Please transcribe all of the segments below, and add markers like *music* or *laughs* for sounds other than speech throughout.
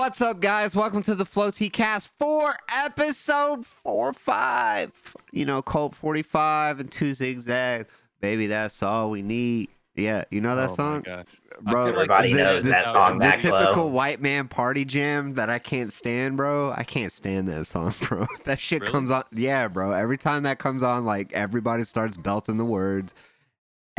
What's up, guys? Welcome to the Flow T Cast for episode four five. You know, Colt 45 and two zigzags. Baby, that's all we need. Yeah, you know that oh song? My gosh. Bro, Everybody knows that song, The Maxlow. typical white man party jam that I can't stand, bro. I can't stand that song, *laughs* bro. That shit Really? comes on. Yeah, bro. Every time that comes on, like everybody starts belting the words.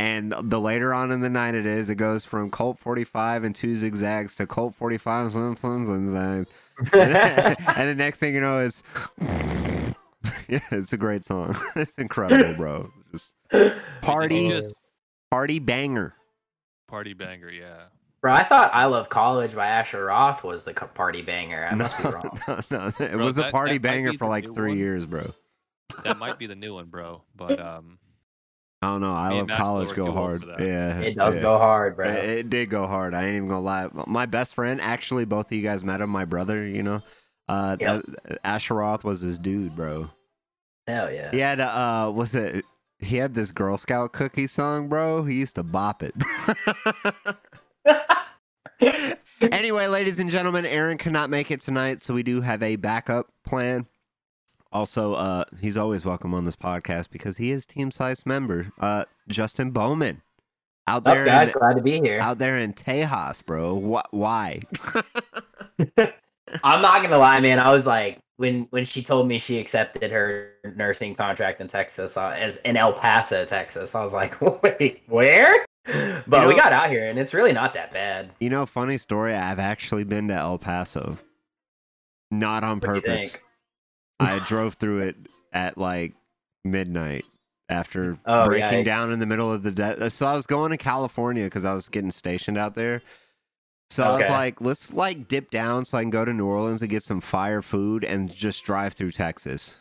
And the later on in the night it is, it goes from Colt 45 and two zigzags to Colt 45 and slim zigzags. *laughs* and, then- and the next thing you know is, yeah, *laughs* it's a great song. *laughs* it's incredible, bro. Just party, party banger. Party banger, yeah. Bro, I thought "I Love College" by Asher Roth was the party banger. I No, must be wrong. no, no, it Bro, was a party banger for like three one. years, bro. That might be the new one, bro. But um, I don't know. I Me love college go hard. Yeah, It does yeah. go hard, bro. It, it did go hard. I ain't even gonna lie. My best friend, actually, both of you guys met him. My brother, you know, uh, Yep. that- Asher Roth was his dude, bro. Hell yeah. He had, uh, what's it? He had this Girl Scout cookie song, bro. He used to bop it. *laughs* *laughs* anyway, ladies and gentlemen, Aaron cannot make it tonight, so we do have a backup plan. Also, uh, he's always welcome on this podcast because he is Team Scythe member, uh, Justin Bowman, out there, up, guys? in, Glad to be here. out there in Tejas, bro. Wh- why? *laughs* I'm not gonna lie, man. I was like, when when she told me she accepted her nursing contract in Texas, uh, as in El Paso, Texas, I was like, *laughs* wait, where? But You we got out here, and it's really not that bad. you know, funny story. I've actually been to El Paso, not on What do you purpose. Think? I drove through it at like midnight after *laughs* Oh, breaking yikes. down in the middle of the day. Uh, so I was going to California because I was getting stationed out there. So I was like, let's like dip down so I can go to New Orleans and get some fire food and just drive through Texas.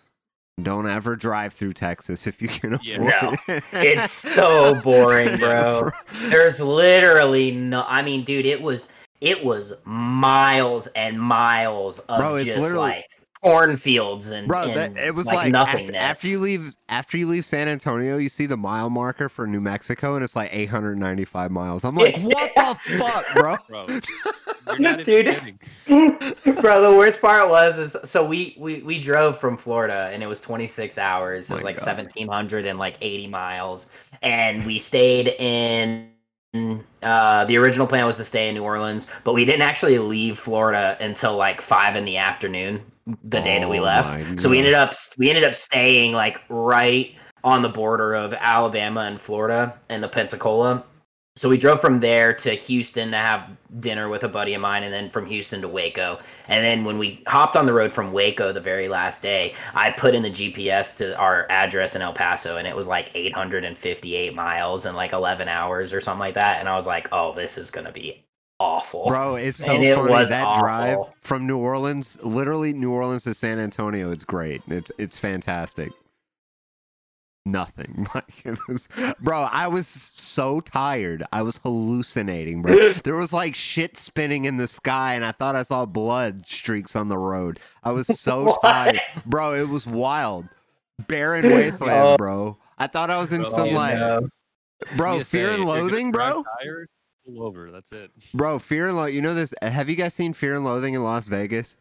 Don't ever drive through Texas if you can afford Yeah. *laughs* it. It's so boring, bro. There's literally no. I mean, dude, it was it was miles and miles of Bro, it's just literally- like cornfields and Bro, and, that, it was like, like, nothingness. after, after you leave after you leave San Antonio, you see the mile marker for New Mexico, and it's like 895 miles. I'm like, what the *laughs* fuck, bro? bro, you're not Dude. *laughs* Bro, the worst part was is so we we we drove from Florida and it was 26 hours. It My was like God. 1700 and like 80 miles, and we stayed in. Uh, the original plan was to stay in New Orleans, but we didn't actually leave Florida until like five in the afternoon the day that we Oh left. So we ended up we ended up staying like right on the border of Alabama and Florida in the Pensacola. So we drove from there to Houston to have dinner with a buddy of mine, and then from Houston to Waco. And then when we hopped on the road from Waco the very last day, I put in the GPS to our address in El Paso, and it was like 858 miles and like 11 hours or something like that. And I was like, "Oh, this is gonna be awful." Bro, it's *laughs* so And it funny was that drive from New Orleans, literally New Orleans to San Antonio. It's great. It's it's fantastic. Nothing *laughs* like it was, bro. I was so tired. I was hallucinating, bro. *laughs* There was like shit spinning in the sky, and I thought I saw blood streaks on the road. I was so tired, bro. It was wild, barren oh. wasteland, Oh. bro. I thought I was in Bro, some like, know. bro, fear if and loathing, bro. Tired, pull over. That's it. Bro, Fear and Loathing. You know this? Have you guys seen Fear and Loathing in Las Vegas?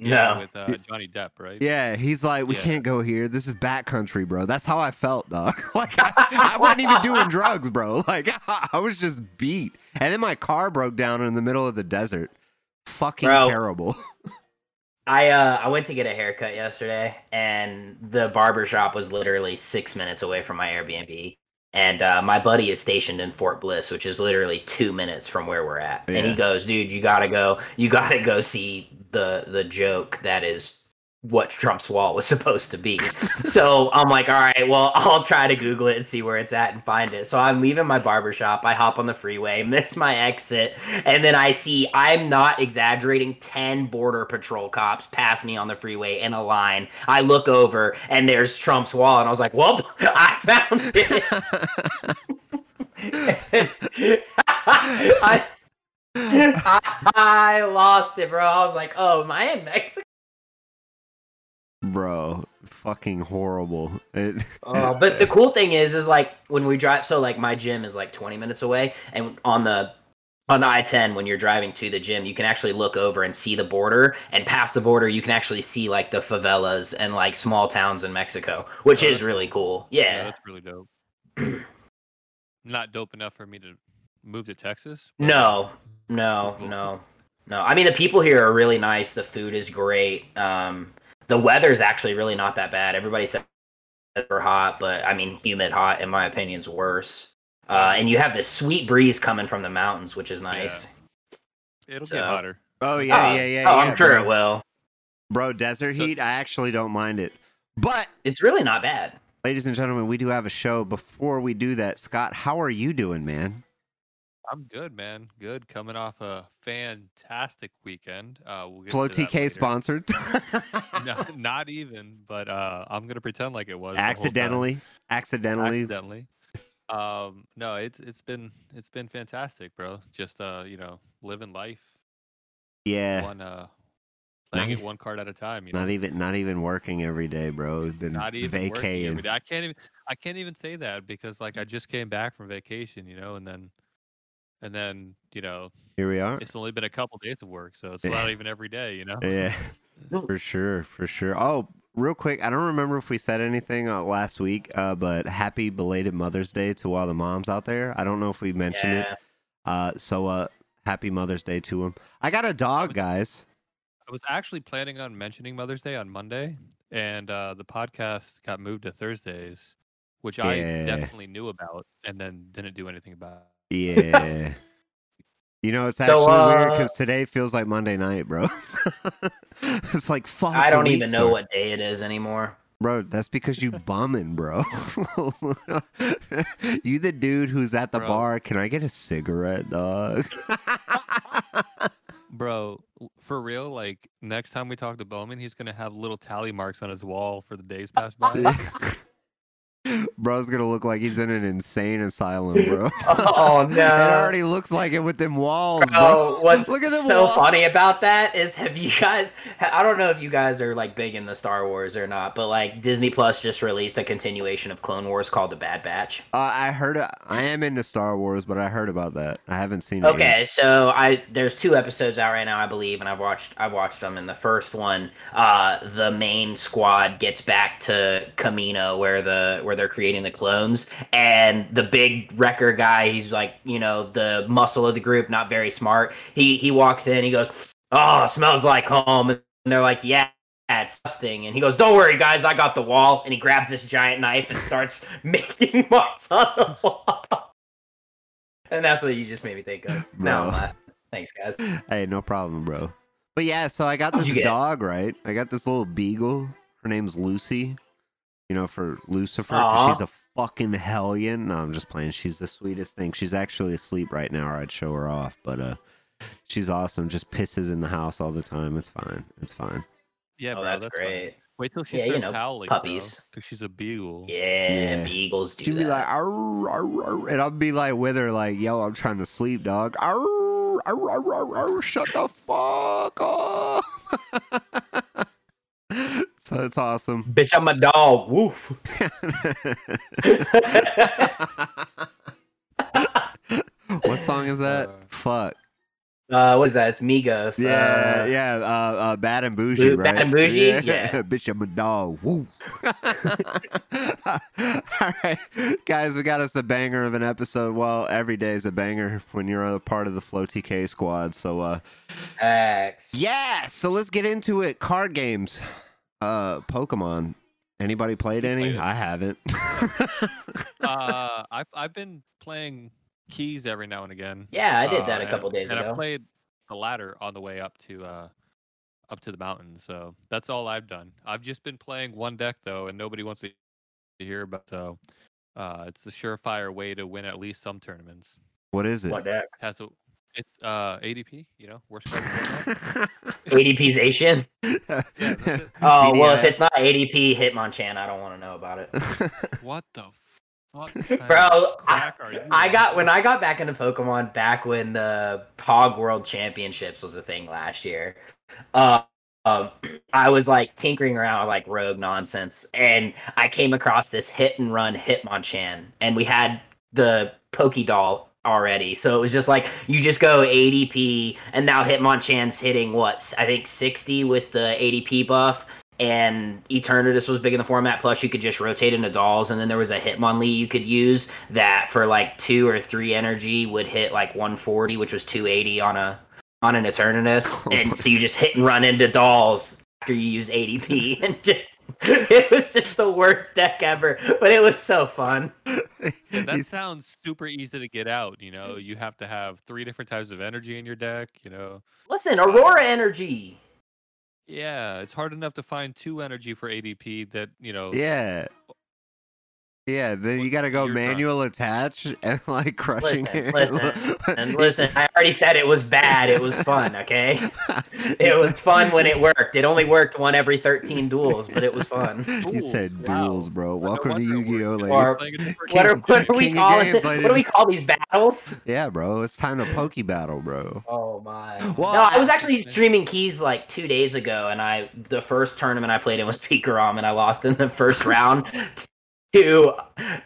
Yeah, No. with uh, Johnny Depp, right? Yeah, he's like, we Yeah. can't go here. This is backcountry, bro. That's how I felt, dog. *laughs* like, I, I wasn't even doing drugs, bro. *laughs* Like, *laughs* I was just beat. And then my car broke down in the middle of the desert. Fucking Bro. terrible. I uh I went to get a haircut yesterday and the barber shop was literally six minutes away from my Airbnb. And uh, my buddy is stationed in Fort Bliss, which is literally two minutes from where we're at. And he goes, "Dude, you gotta go. You gotta go see the the joke that is what Trump's wall was *laughs* supposed to be." so I'm like, "All right, well, *laughs* I'll try to Google it and see where it's at and find it." So I'm leaving my barber shop. I hop on the freeway, *laughs* miss my exit, and then I see, I'm not exaggerating, 10 Border Patrol cops pass me on the freeway in a line. I look over and there's Trump's wall, and I was like, well, I found it. I, I, I lost it, bro. I was like, oh, am I in Mexico? Bro, fucking horrible. It, Uh, but the cool thing is, is like when we drive. So like my gym is like 20 minutes away, and on the on the I-10 when you're driving to the gym, you can actually look over and see the border, and past the border, you can actually see like the favelas and like small towns in Mexico, which Oh, is really cool. Yeah, Yeah. that's really dope. *clears throat* Not dope enough for me to move to Texas. but, No, no, no, no. I mean, the people here are really nice. The food is great. Um, the weather's actually really not that bad. Everybody says super hot, but I mean, humid hot, in my opinion, is worse. Uh, and you have this sweet breeze coming from the mountains, which is nice. It'll So- get hotter. Oh yeah, Oh, yeah, yeah. oh, yeah, I'm sure bro. it will. Bro, desert So- heat, I actually don't mind it. But It's really not bad. ladies and gentlemen, we do have a show. Before we do that, Scott, how are you doing, man? I'm good, man. Good. Coming off a fantastic weekend. Uh, we'll get Flow TK later. sponsored. No, *laughs* not even, but uh, I'm gonna pretend like it was the whole time. accidentally, accidentally. Accidentally. Um, no, it's it's been it's been fantastic, bro. Just uh, you know, living life Yeah, one uh, playing Not it one card at a time. You know, not even not even working every day, bro. Been not even vacating. I can't even I can't even say that because like I just came back from vacation, you know, and then and then you know Here we are. it's only been a couple days of work, so it's Yeah. not even every day, you know. Yeah, for sure, for sure. Oh, real quick, I don't remember if we said anything uh, last week, uh, but happy belated Mother's Day to all the moms out there. I don't know if we mentioned it. Yeah. Uh, so uh, happy Mother's Day to them. I got a dog, guys. I was actually planning on mentioning Mother's Day on Monday, and uh, the podcast got moved to Thursdays, which I definitely knew about, and then didn't do anything about. Yeah. You know, it's *laughs* So, actually weird uh, because today feels like Monday night, bro. *laughs* it's like fuck. I don't week even know started. what day it is anymore. Bro, that's because you bumming, bro. *laughs* you the dude who's at the Bro. bar. Can I get a cigarette, dog? Bro, for real, like next time we talk to Bowman, he's gonna have little tally marks on his wall for the days passed by. Bro's gonna look like he's in an insane asylum, bro. *laughs* Oh *laughs* no! it already looks like it with them walls, bro. Oh, *laughs* what's Look at them so walls. funny about that is have you guys I don't know if you guys are like big in the Star Wars or not, but like Disney Plus just released a continuation of Clone Wars called The Bad Batch. Uh, I heard. I am into Star Wars, but I heard about that. I haven't seen it. yet. Okay, so I there's two episodes out right now, I believe, and I've watched I've watched them. And the first one, uh, the main squad gets back to Kamino where the where they're creating the clones, and the big wrecker guy, he's like you know the muscle of the group, not very smart. He he walks in, he goes, "Oh, smells like home," and they're like, "Yeah." It's thing And he goes, Don't worry, guys, I got the wall. And he grabs this giant knife and starts *laughs* making marks on the wall. And that's what you just made me think of. *laughs* Now I'm Bro. laughing. Thanks, guys. Hey, no problem, bro. But yeah, so I got this dog, right? I got this little beagle. Her name's Lucy. You know, for Lucifer. She's a fucking hellion. No, I'm just playing. She's the sweetest thing. She's actually asleep right now, or I'd show her off. But uh, she's awesome. Just pisses in the house all the time. It's fine. It's fine. Yeah, oh, bro, that's, fine. great. Wait till she Yeah, you starts know, howling, puppies. because she's a beagle. Yeah, Yeah. beagles do She'd that. be like, arr, arr, arr, and I'll be like with her, like, yo, I'm trying to sleep, dog. Arr, arr, arr, arr, arr, shut the fuck up. *laughs* so it's awesome. Bitch, I'm a dog. Woof. *laughs* what song is that? Uh, Fuck. uh, what is that? It's Migos. Yeah, uh, yeah. Uh, uh, bad and bougie, Boo- right? Bad and Bougie? Yeah. *laughs* Bitch, I'm a dog. Woo. *laughs* All right, guys, we got us a banger of an episode. Well, every day is a banger when you're a part of the Flow TK squad. So, uh, X. yeah. So let's get into it. Card games. Uh, Pokemon. Anybody played any? Played. I haven't. *laughs* uh, I've I've been playing keys every now and again. Yeah, I did that Uh, a couple and, days and ago. I played the ladder on the way up to uh up to the mountains. So that's all I've done. I've just been playing one deck though, and nobody wants to hear about. So uh, it's a surefire way to win at least some tournaments. what is it? What deck? Has a it's uh ADP, you know, worst card in the format. ADP Zacian. Yeah, that's it. *laughs* Oh well, if it's not ADP Hitmonchan, I don't want to know about it. *laughs* What the fuck, *laughs* Bro, of crack are you? I got when I got back into Pokemon back when the Pog World Championships was a thing last year. Uh, um, *clears throat* I was like tinkering around with like rogue nonsense, and I came across this hit and run Hitmonchan, and we had the Poké Doll already. So it was just like you just go ADP, and now Hitmonchan's hitting what I think 60 with the ADP buff, and Eternatus was big in the format. Plus, you could just rotate into dolls, and then there was a Hitmonlee you could use that for like two or three energy would hit like 140, which was 280 on a on an Eternatus, *laughs* and so you just hit and run into dolls after you use ADP, *laughs* and just *laughs* it was just the worst deck ever, but it was so fun. Yeah, that sounds super easy to get out. You know, you have to have three different types of energy in your deck. You know, Listen, Aurora Energy. yeah, it's hard enough to find two energy for ADP that you know. yeah. Yeah, then you gotta go you're trying- manual attach *laughs* and like crushing Listen, it. listen, *laughs* And listen, I already said it was bad. It was fun, okay? *laughs* It was fun when it worked. It only worked one every 13 duels, but it was fun. He said Wow. duels, bro. Welcome to Yu-Gi-Oh, worked. ladies. Or- Playing a different What are, what are we calling Games, What do we call these battles? Yeah, bro. It's time to poke battle, bro. Oh my. Well, no, I was actually streaming keys like two days ago, and I the first tournament I played in was Pikarom, and I lost in the first round to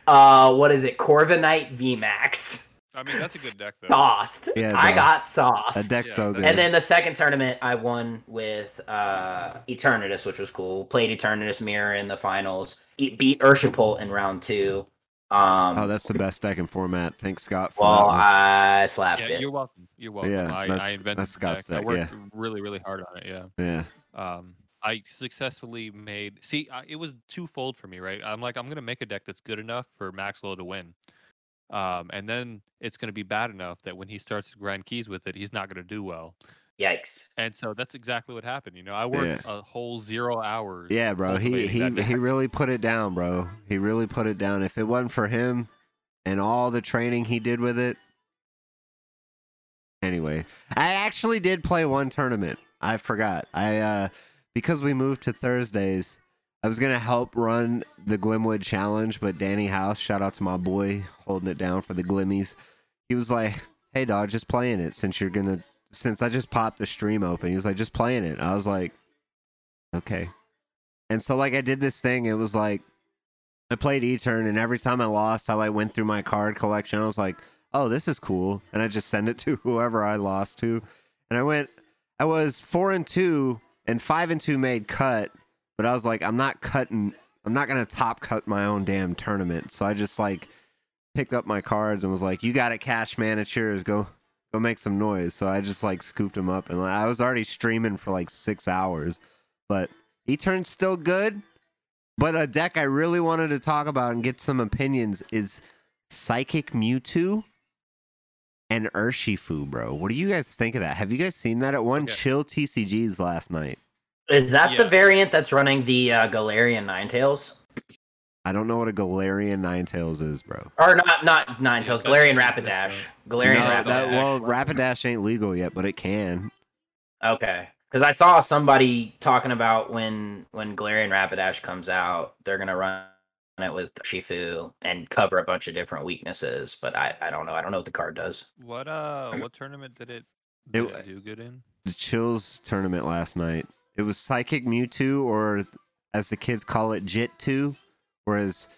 uh what is it, Corviknight VMAX. I mean, that's a good deck though. Sauced. Yeah, I got sauced. That deck's Yeah, so good. And then the second tournament, I won with uh, Eternatus, which was cool. Played Eternatus Mirror in the finals. E- beat Urshapult in round two. Um, oh, that's the best deck in format. Thanks, Scott. For well, that. I slapped Yeah, it. you're welcome. You're welcome. Yeah, I, that's- I invented that's the Scott's deck. I deck, worked really, really hard on it. Yeah. yeah. Um, I successfully made. See, I, it was twofold for me, right? I'm like, I'm gonna make a deck that's good enough for Maxwell to win. Um, and then it's gonna be bad enough that when he starts to grind keys with it, he's not gonna do well. Yikes. And so that's exactly what happened. You know, I worked a whole zero hours. Yeah, bro. He he he really put it down, bro. He really put it down. If it wasn't for him and all the training he did with it. Anyway, I actually did play one tournament. I forgot. I uh because we moved to Thursdays, I was gonna help run the Glimwood challenge, but Danny House, shout out to my boy holding it down for the Glimmies. He was like, Hey dog, just playing it since you're gonna since I just popped the stream open. He was like, just playing it. I was like, Okay. And so like I did this thing, it was like I played E-turn and every time I lost, I like went through my card collection. I was like, oh, this is cool. And I just send it *laughs* to whoever I lost to. And I went I was four and two and five and two made cut, but I was like, I'm not cutting I'm not gonna top cut my own damn tournament. So I just like picked up my cards and was like, You got it, cash managers, go go make some noise. So I just like scooped them up and like, I was already streaming for like six hours. But E-turn's still good. But a deck I really wanted to talk about and get some opinions is Psychic Mewtwo and Urshifu, bro. What do you guys think of that? Have you guys seen that at one Okay. chill TCGs last night? Is that the variant that's running the uh, Galarian Ninetales? I don't know what a Galarian Ninetales is, bro. Or not, not Ninetales, that's Galarian different. Rapidash. Galarian No, Rapidash. that, well, Rapidash ain't legal yet, but it can. Okay. Because I saw somebody talking about when when Galarian Rapidash comes out, they're gonna run it with Shifu and cover a bunch of different weaknesses. But I, I don't know. I don't know what the card does. What uh, *clears throat* what tournament did it, It did wa- it do good in? The Chills tournament last night. It was Psychic Mewtwo, or as the kids call it, Jit 2. Whereas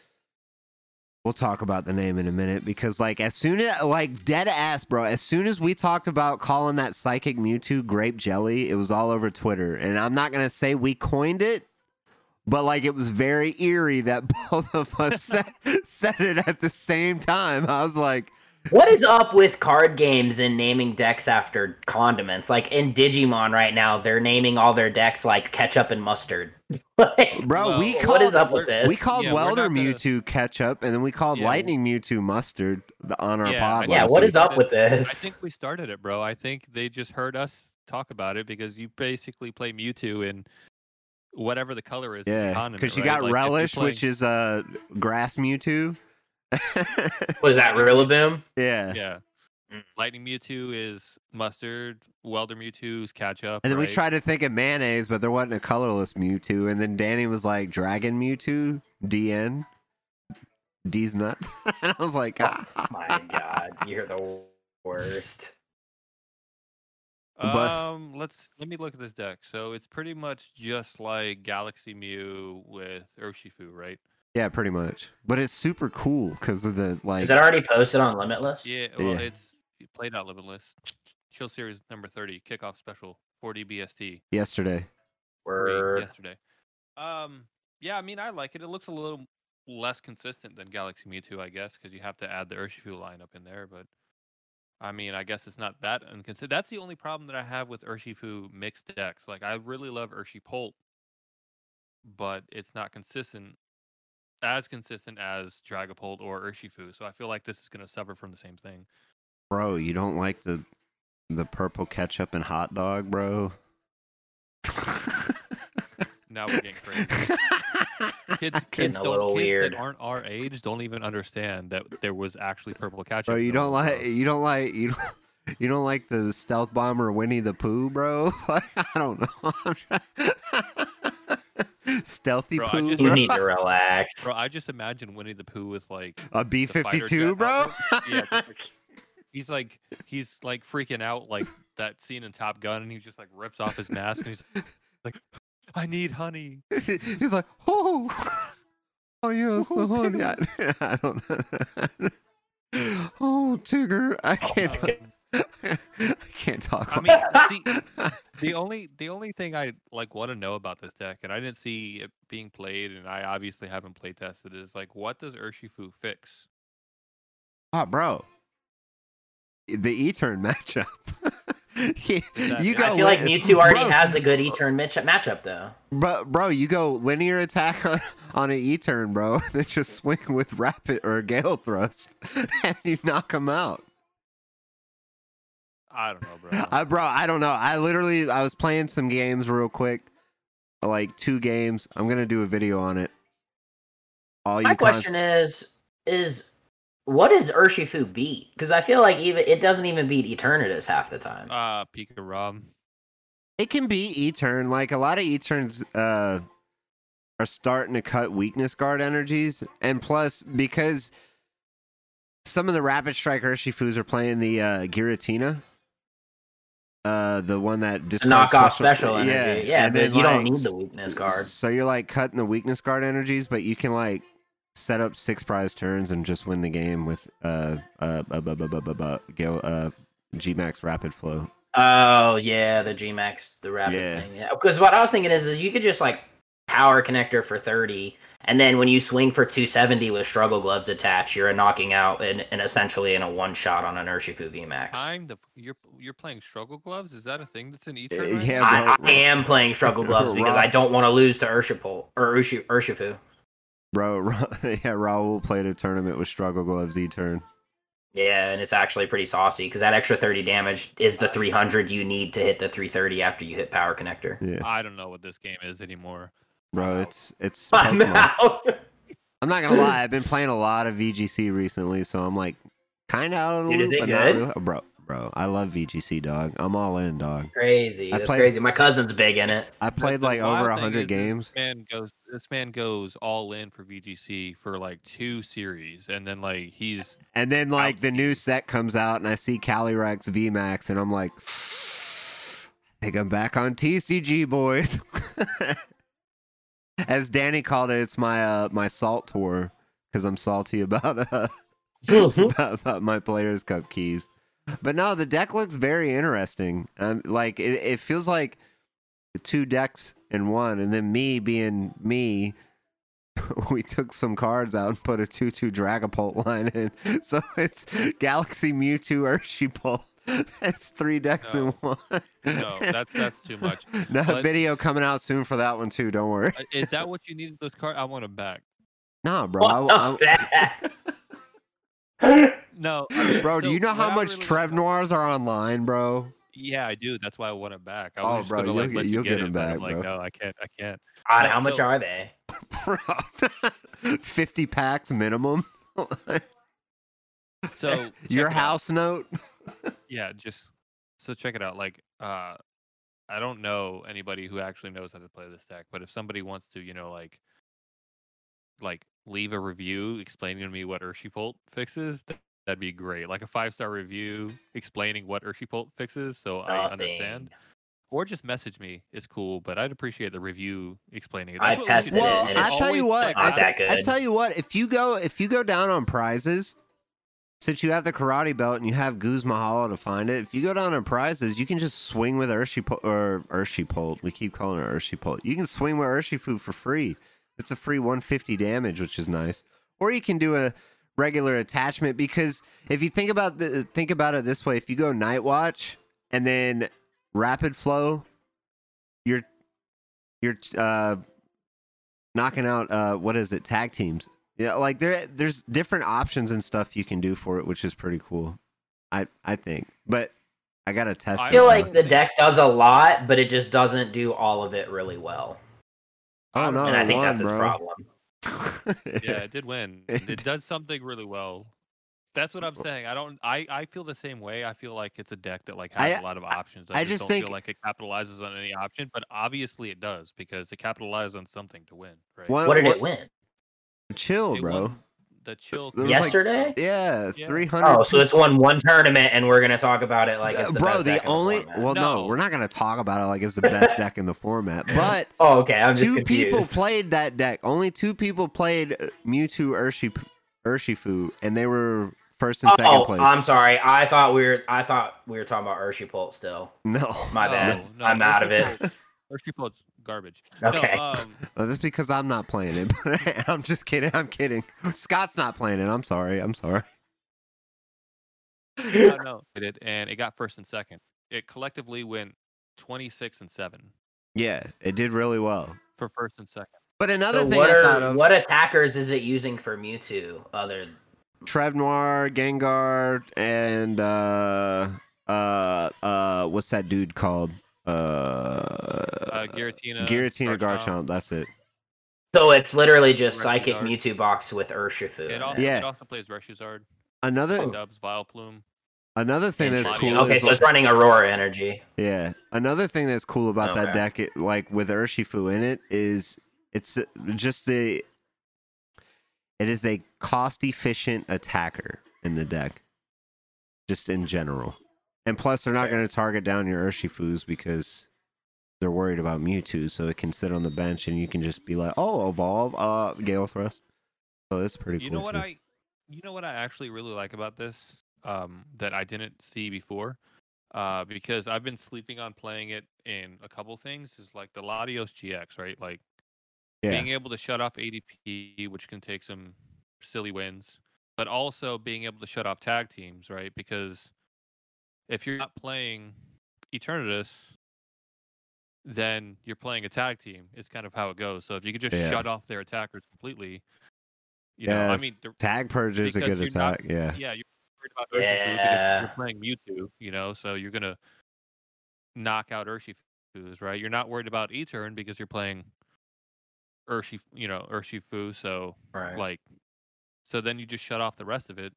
we'll talk about the name in a minute because, like, as soon as, like, dead ass, bro, as soon as we talked about calling that Psychic Mewtwo grape jelly, it was all over Twitter. And I'm not going to say we coined it, but, like, it was very eerie that *laughs* both of us *laughs* said, said it at the same time. I was like, What is up with card games and naming decks after condiments? Like in Digimon right now, they're naming all their decks like ketchup and mustard. *laughs* Like, bro, Well, we what called is up with this? We called Yeah, Welder not gonna- Mewtwo ketchup, and then we called Yeah. Lightning Mewtwo mustard on our Yeah, pod. yeah, what is what up with this? I think we started it, bro. I think they just heard us talk about it because you basically play Mewtwo in whatever the color is. Yeah, because you right? got Like, Relish, playing- which is uh, grass Mewtwo. *laughs* Was that Rillaboom? yeah. yeah. Mm. Lightning Mewtwo is mustard. Welder Mewtwo is ketchup. And then we tried to think of mayonnaise, but there wasn't a colorless Mewtwo. And then Danny was like, Dragon Mewtwo, DN, D's nuts. *laughs* and I was like, ah. My God, you're the worst. But- Um, let's let me look at this deck. So it's pretty much just like Galaxy Mew with Urshifu, right? Yeah, pretty much. But it's super cool because of the like. Is it already posted on Limitless? Yeah, well, Yeah. it's you played out limitless. Chill series number thirty kickoff special 4D BST yesterday? free Word. yesterday. Um, yeah, I mean, I like it. It looks a little less consistent than Galaxy Mewtwo, I guess, because you have to add the Urshifu lineup in there. But I mean, I guess it's not that inconsistent. That's the only problem that I have with Urshifu mixed decks. Like, I really love Urshipolt, but it's not consistent as consistent as Dragapult or Urshifu. So I feel like this is going to suffer from the same thing. Bro, you don't like the the purple ketchup and hot dog, bro? Now we're getting crazy. *laughs* *laughs* Kids, *laughs* kids don't little kids weird. that aren't our age don't even understand that there was actually purple ketchup. Bro, you don't on, like bro. you don't like you don't *laughs* you don't like the stealth bomber Winnie the Pooh, bro? *laughs* Like, I don't know. I'm Stealthy Bro, I Pooh, just- You bro? need to relax. Bro, I just imagine Winnie the Pooh with like a B fifty two, bro. Yeah, like- he's like he's like freaking out like that scene in Top Gun, and he just like rips off his mask and he's like, "I need honey." *laughs* He's like, oh, oh, yes, *laughs* the honey. I, *laughs* I don't know. Oh, Tigger, I oh, can't. I can't talk. I mean, the, the only the only thing I like want to know about this deck, and I didn't see it being played, and I obviously haven't play tested, is like what does Urshifu fix? Oh, bro. The E-turn matchup. You, I go I feel like lin- Mewtwo already bro, has a good E-turn match- matchup though. Bro, bro, you go linear attack on, *laughs* on an E-turn, bro, *laughs* then just swing with rapid or gale thrust, *laughs* and you knock him out. I don't know, bro. I, bro, I don't know. I literally, I was playing some games real quick, like two games. I'm gonna do a video on it. All My you con- question is, is what does Urshifu beat? Because I feel like even it doesn't even beat Eternatus half the time. Uh, Pika Rom. It can be E-turn. Like a lot of E-turns uh, are starting to cut weakness guard energies, and plus because some of the rapid strike Urshifus are playing the uh, Giratina. Uh, the one that The discards knockoff special energy. Yeah, Yeah, and then, you don't need the weakness guard. So you're like cutting the weakness guard energies, but you can like set up six prize turns and just win the game with uh uh uh, uh, uh, uh, uh, go uh Gmax rapid flow. Oh yeah, the Gmax, the rapid Yeah. thing. Yeah, because what I was thinking is, is you could just like power connector for thirty, and then when you swing for two seventy with struggle gloves attached, you're a knocking out and, and essentially in a one shot on an Urshifu VMAX. Time the you're you're playing struggle gloves. Is that a thing that's in each? Uh, right yeah. I. I am playing struggle *laughs* gloves because I don't want to lose to Urshipol or Urshu, Urshifu. Bro, *laughs* Ra- yeah, Raul played a tournament with struggle gloves E turn. Yeah, and it's actually pretty saucy because that extra 30 damage is the 300 you need to hit the 330 after you hit power connector. Yeah, I don't know what this game is anymore. bro, it's it's. *laughs* I'm Pokemon. out. I'm not gonna lie, I've been playing a lot of VGC recently, so I'm like kind of out of the Dude, is loop, it but not good? really- Bro, bro, I love VGC, dog. I'm all in, dog. crazy. I That's played- crazy. My cousin's big in it. I played like over thing is hundred this games. Man goes. This man goes all in for VGC for like two series, and then like he's And then like the new set comes out and I see Calyrex VMAX and I'm like I think I'm back on TCG boys. *laughs* As Danny called it, it's my uh my salt tour because I'm salty *laughs* about uh about, about my players cup keys. But no, the deck looks very interesting. Um like it, it feels like two decks in one and then me being me *laughs* we took some cards out and put a 2-2 Dragapult line in. *laughs* So it's Galaxy Mewtwo Urshibolt. *laughs* It's three decks in one. no, that's that's too much. no But- video coming out soon for that one too. Don't worry. Uh, Is that what you needed this card? I want him back. Nah, bro. What I- the- No, I mean, *laughs* bro, do you know how much really Trev Noirs are online, bro? Yeah, I do. That's why I want it back. I Oh, was bro, gonna, you'll like, get- let you you'll get, get it, him back, I'm like, no, I can't. I can't. God, But how much are they? *laughs* Bro, 50 packs minimum. *laughs* So Your check it out. house note. Yeah, just so check it out. Like, uh, I don't know anybody who actually knows how to play this deck, but if somebody wants to, you know, like, like leave a review explaining to me what Urshipolt fixes, th- that'd be great. Like a five star review explaining what Urshipolt fixes, so I understand. Or just message me is cool. But I'd appreciate the review explaining it. I That's what we should tested do. it, Well, and I tell you what, like I, that t- I good. tell you what, if you go if you go down on prizes, since you have the karate belt and you have Guzma & Hala to find it, if you go down on prizes, you can just swing with Urshi po- or Urshi Pult. We keep calling it Urshi Pult. You can swing with Urshi Fu for free. It's a free 150 damage, which is nice. Or you can do a regular attachment because if you think about the think about it this way, if you go Night Watch and then Rapid Flow, you're you're uh knocking out uh what is it tag teams yeah like there there's different options and stuff you can do for it which is pretty cool i i think but i gotta test I I it feel now. like the deck does a lot, but it just doesn't do all of it really well. oh no and I think won, that's his bro. problem. *laughs* yeah, it did win. It does something really well. That's what I'm saying. I don't. I I feel the same way. I feel like it's a deck that like has I- a lot of options. I, I just, just don't think- feel like it capitalizes on any option, but obviously it does because it capitalizes on something to win. Right? What- What did what- it win? chill It bro won The chill. There was, like, Yesterday? yeah, Yeah. 300 Oh, so it's won one tournament, and we're gonna talk about it like it's the bro best the deck only format. well no. No. we're not gonna talk about it like it's the best *laughs* deck in the format but *laughs* Oh, okay. I'm just two confused. people played that deck only two people played uh, mewtwo urshi urshifu and they were first and second oh, place I'm sorry. I thought we were. I thought we were talking about Urshi Pult still. no My bad. No, no, I'm out of it. Urshi Urshi Pult's garbage. Okay. No, um, *laughs* Well, that's because I'm not playing it. *laughs* I'm just kidding. I'm kidding. Scott's not playing it. I'm sorry. I'm sorry. no, no, *laughs* it did, and it got first and second. It collectively went 26 and seven Yeah, it did really well. for first and second. But another So thing what are of: what attackers is it using for Mewtwo? Other Trev Noir, Gengar, and uh, uh, uh, what's that dude called? Uh, Uh, Giratina, Giratina Garchomp. Garchomp. That's it. so it's literally just Rescue Psychic Guard. Mewtwo box with Urshifu. It also. Yeah. it also plays Reshizard, Another Dubs, Vileplume. another thing that's Interesting. cool. Okay, is so it's running Aurora Energy. Yeah. Another thing that's cool about that deck, it, like with Urshifu in it, is it's uh, just a. It is a cost efficient attacker in the deck, just in general. And plus, they're not going to target down your Urshifus because they're worried about Mewtwo, so it can sit on the bench and you can just be like, "Oh, evolve, uh, Gale Thrust." So that's pretty cool. You cool. know what too. I, you know what I actually really like about this, um, that I didn't see before, uh, because I've been sleeping on playing it in a couple things. Is like the Latios GX, right? Like yeah. being able to shut off ADP, which can take some silly wins, but also being able to shut off tag teams, right? Because if you're not playing Eternatus, then you're playing a tag team. It's kind of how it goes. So if you could just Yeah. shut off their attackers completely, you know, I mean, Tag Purge is a good you're not- attack. yeah. yeah, you're worried about Urshifu because Yeah. you're playing Mewtwo, you know, so you're gonna knock out Urshifus, right? You're not worried about E-turn because you're playing Urshi, you know, Urshifu, so Right. like, so then you just shut off the rest of it.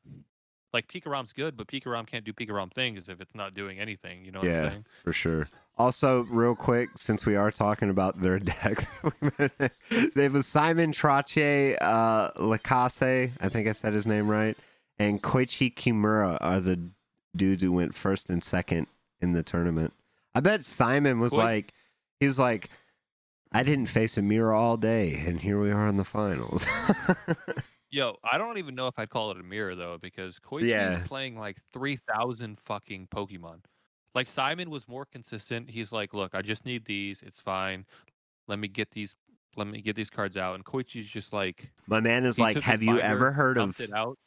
Like Pikaram's good, but Pikaram can't do Pikaram things if it's not doing anything. You know what Yeah. I'm saying? for sure. Also, real quick, since we are talking about their *laughs* decks, *laughs* they have a Simon Trache uh, Lacasse, I think I said his name right, and Koichi Kimura are the dudes who went first and second in the tournament. I bet Simon was like, he was like, I didn't face a mirror all day, and here we are in the finals. *laughs* Yo, I don't even know if I'd call it a mirror though, because Koichi's Yeah. playing like three thousand fucking Pokemon. Like Simon was more consistent. He's like, look, I just need these. It's fine. Let me get these. Let me get these cards out. And Koichi's just like, My man is like, have you binder, ever heard dumped of it out?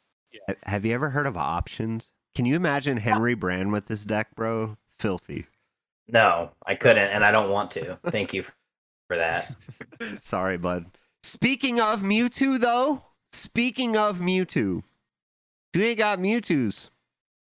Ha- Have you ever heard of options? Can you imagine Henry Brand with this deck, bro? Filthy. No, I couldn't, and I don't want to. Thank you for for that. *laughs* Sorry, bud. Speaking of Mewtwo, though, speaking of Mewtwo, if you ain't got Mewtwo's,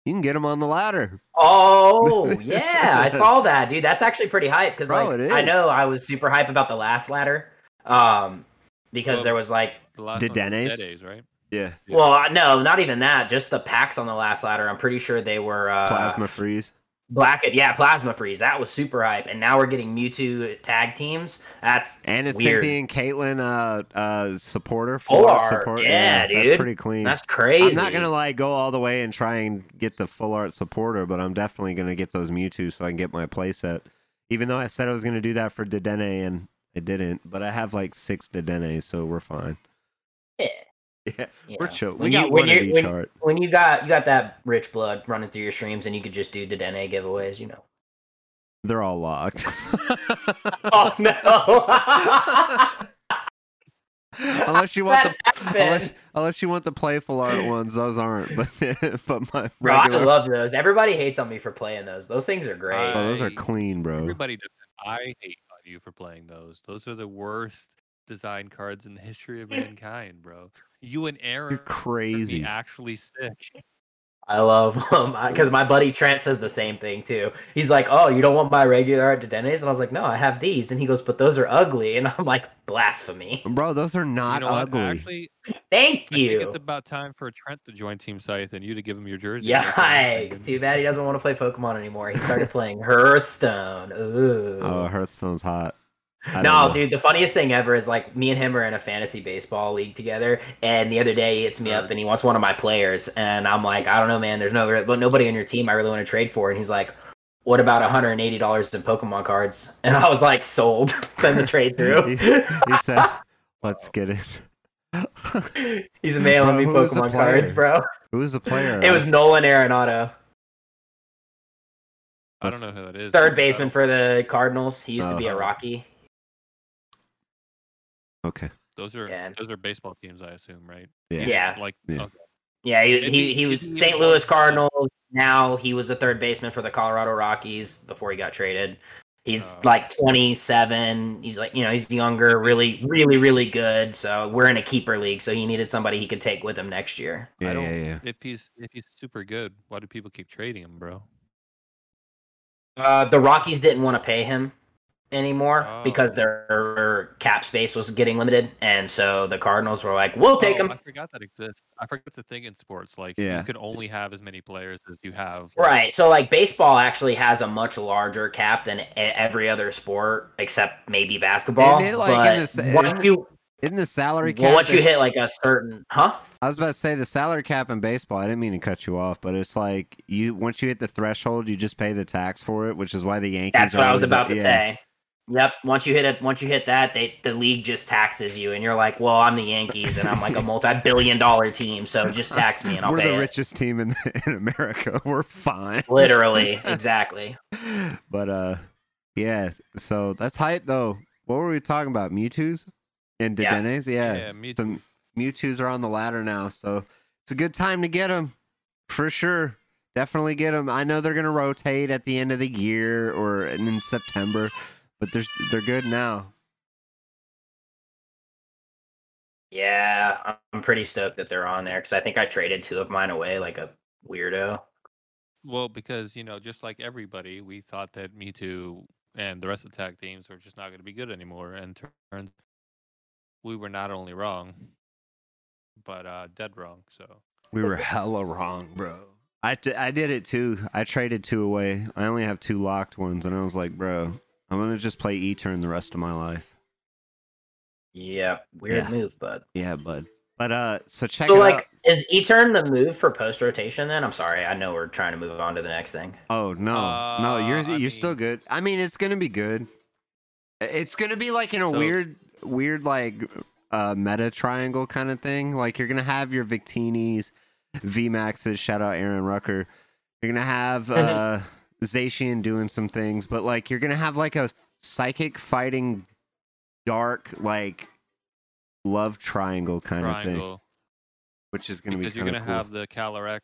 you can get them on the ladder. Oh *laughs* yeah, I saw that, dude. That's actually pretty hype because like I know I was super hype about the last ladder, um, because Well, there was like, The last The one? Dedes, right? Yeah. Yeah. well, uh, no, not even that. Just the packs on the last ladder. I'm pretty sure they were uh, Plasma freeze. Black. Yeah, plasma freeze. That was super hype, and now we're getting Mewtwo tag teams. That's And it's weird. Cynthia and Caitlin uh, uh, supporter. Full art, support. yeah, That's dude. pretty clean. that's crazy. I'm not gonna like go all the way and try and get the full art supporter, but I'm definitely gonna get those Mewtwo so I can get my playset. Even though I said I was gonna do that for Dedenne and I didn't, but I have like six Dedenne, so we're fine. Yeah. *laughs* Yeah, you we're chill. When We you- got when one you- each when- art. When you got you got that rich blood running through your streams, and you could just do the DNA giveaways, you know. They're all locked. *laughs* Oh no! *laughs* unless you want the That happened. unless, unless you want the playful art ones, those aren't. But but my Bro, I regular, love those. Everybody hates on me for playing those. Those things are great. oh, those are clean, bro. Everybody does. I hate on you for playing those. Those are the worst design cards in the history of *laughs* mankind, bro. You and Aaron You're crazy. be actually sick. I love them because my buddy Trent says the same thing too. He's like, "Oh, you don't want my regular art Dedennes?" And I was like, "No, I have these." And he goes, "But those are ugly." And I'm like, "Blasphemy!" Bro, those are not you know what? ugly. Actually, Thank you. I think you. it's about time for Trent to join Team Scythe and you to give him your jersey. That's what I'm Yikes! Too bad he doesn't want to play Pokemon anymore. He started playing Hearthstone. Oh, Ooh. oh, Hearthstone's hot. I don't No, know. dude, the funniest thing ever is like me and him are in a fantasy baseball league together, and the other day he hits me up and he wants one of my players, and I'm like, I don't know, man. There's no, but nobody on your team I really want to trade for, and he's like, What about 180 dollars in Pokemon cards? *laughs* And I was like, Sold. *laughs* Send the trade *laughs* through. he, he said, "Let's get it." he's mailing Bro, me who was the Pokemon cards, bro. Who was the player? It was Nolan Arenado, I don't know who that is. third baseman for the Cardinals. He used to be a Oh. Rocky. Okay. Those are Yeah. those are baseball teams, I assume, right? Yeah. Yeah. Like Yeah. okay. Yeah, he, he, he- he was St. Louis Cardinals. Now he was a third baseman for the Colorado Rockies before he got traded. He's Oh. like 27. He's like, you know, he's younger, really, really, really good. So we're in a keeper league. So he needed somebody he could take with him next year. Yeah, don't- yeah, yeah. if he's if he's super good, why do people keep trading him, bro? Uh, the Rockies didn't want to pay him anymore oh. because Oh. their cap space was getting limited. And so the Cardinals were like, we'll take Oh. I forgot that exists. I forgot it's a thing in sports. Like Yeah. you can only have as many players as you have. Right. So like baseball actually has a much larger cap than every other sport except maybe basketball. Isn't it, like, but the once you Isn't the salary cap? well, once you hit like a certain huh? I was about to say the salary cap in baseball. I didn't mean to cut you off, but it's like you once you hit the threshold, you just pay the tax for it, which is why the Yankees. That's are what I was always- about to yeah. say. Yep. Once you hit it, once you hit that, they the league just taxes you, and you're like, "Well, I'm the Yankees, and I'm like a *laughs* multi-billion-dollar team, so just tax me, and I'll We're pay the it." richest team in *laughs* in America. *laughs* We're fine. Literally, exactly. but uh, yeah. So that's hype though. What were we talking about? Mewtwo's and Yeah. Dedennes? Yeah. Yeah, me too. Some Mewtwo's are on the ladder now, so it's a good time to get them for sure. Definitely get them. I know they're gonna rotate at the end of the year or in September, but they're they're good now. Yeah, I'm- I'm pretty stoked that they're on there because I think I traded two of mine away like a weirdo. Well, because you know, just like everybody, we thought that Mewtwo and the rest of the tag teams were just not going to be good anymore, and turns we were not only wrong, but uh, dead wrong. So We were hella wrong, bro. I, d- I did it too. I traded two away. I only have two locked ones, and I was like, bro, I'm gonna just play E turn the rest of my life. Yeah, weird Yeah. move, bud. Yeah, bud. But uh, so check so it like, out. is E turn the move for post rotation? Then I'm sorry, I know we're trying to move on to the next thing. Oh no, no, you're Uh, I you're still good. I mean, it's gonna be good. It's gonna be like in a So- weird, weird like uh meta triangle kind of thing. Like you're gonna have your Victinis, V Maxes. Shout out Aaron Rucker. You're gonna have *laughs* uh Zacian doing some things, but like you're gonna have like a psychic fighting dark like love triangle kind of thing, which is gonna be because be you're gonna cool. have the Calyrex,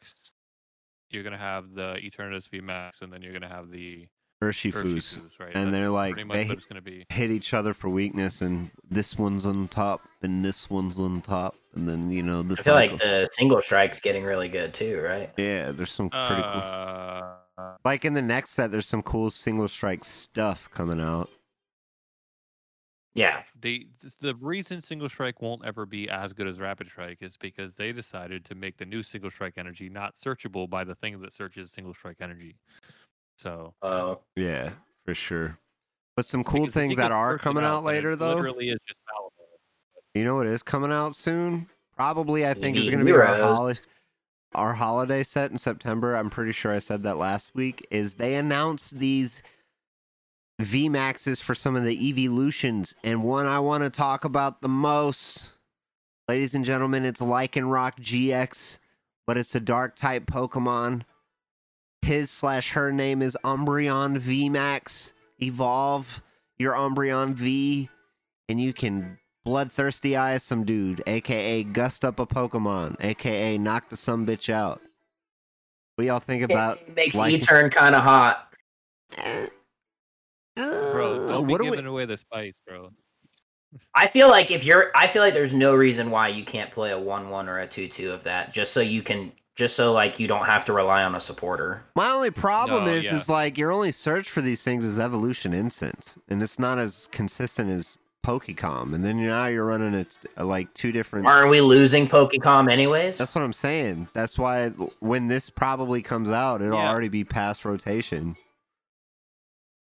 you're going to have the Eternatus V Max, and then you're going to have the Urshifus. Urshifus, right? and they're like- they what hit- going to be. hit each other for weakness and this one's on top and this one's on top and then you know the I feel like the single strike's getting really good too, right? yeah there's some pretty cool Uh, like in the next set there's some cool single strike stuff coming out Yeah, the the reason single strike won't ever be as good as rapid strike is because they decided to make the new single strike energy not searchable by the thing that searches single strike energy. So uh, yeah for sure but some cool things that are coming out then it later though literally is just fallible. you know what is coming out soon probably i think is going to be our, Heroes. Our holiday set in september i'm pretty sure i said that last week is they announced these VMAXs for some of the evolutions, and one I want to talk about the most, ladies and gentlemen, it's Lycanroc GX, but it's a dark type Pokemon. His slash her name is Umbreon VMAX. Evolve your Umbreon V, and you can bloodthirsty eyes some dude, aka gust up a Pokemon, aka knock the some bitch out. What y'all think about it makes like- E turn kind of hot. Eh, uh, bro, don't be what do we- giving away the spice, bro. I feel like if you're, I feel like there's no reason why you can't play a one-one or a two-two of that, just so you can, just so like you don't have to rely on a supporter. My only problem No, is, yeah. is like your only search for these things is evolution incense, and it's not as consistent as Pokecom. And then now you're running it uh, like two different. Aren't we losing Pokecom anyways? That's what I'm saying. That's why when this probably comes out, it'll Yeah. already be past rotation.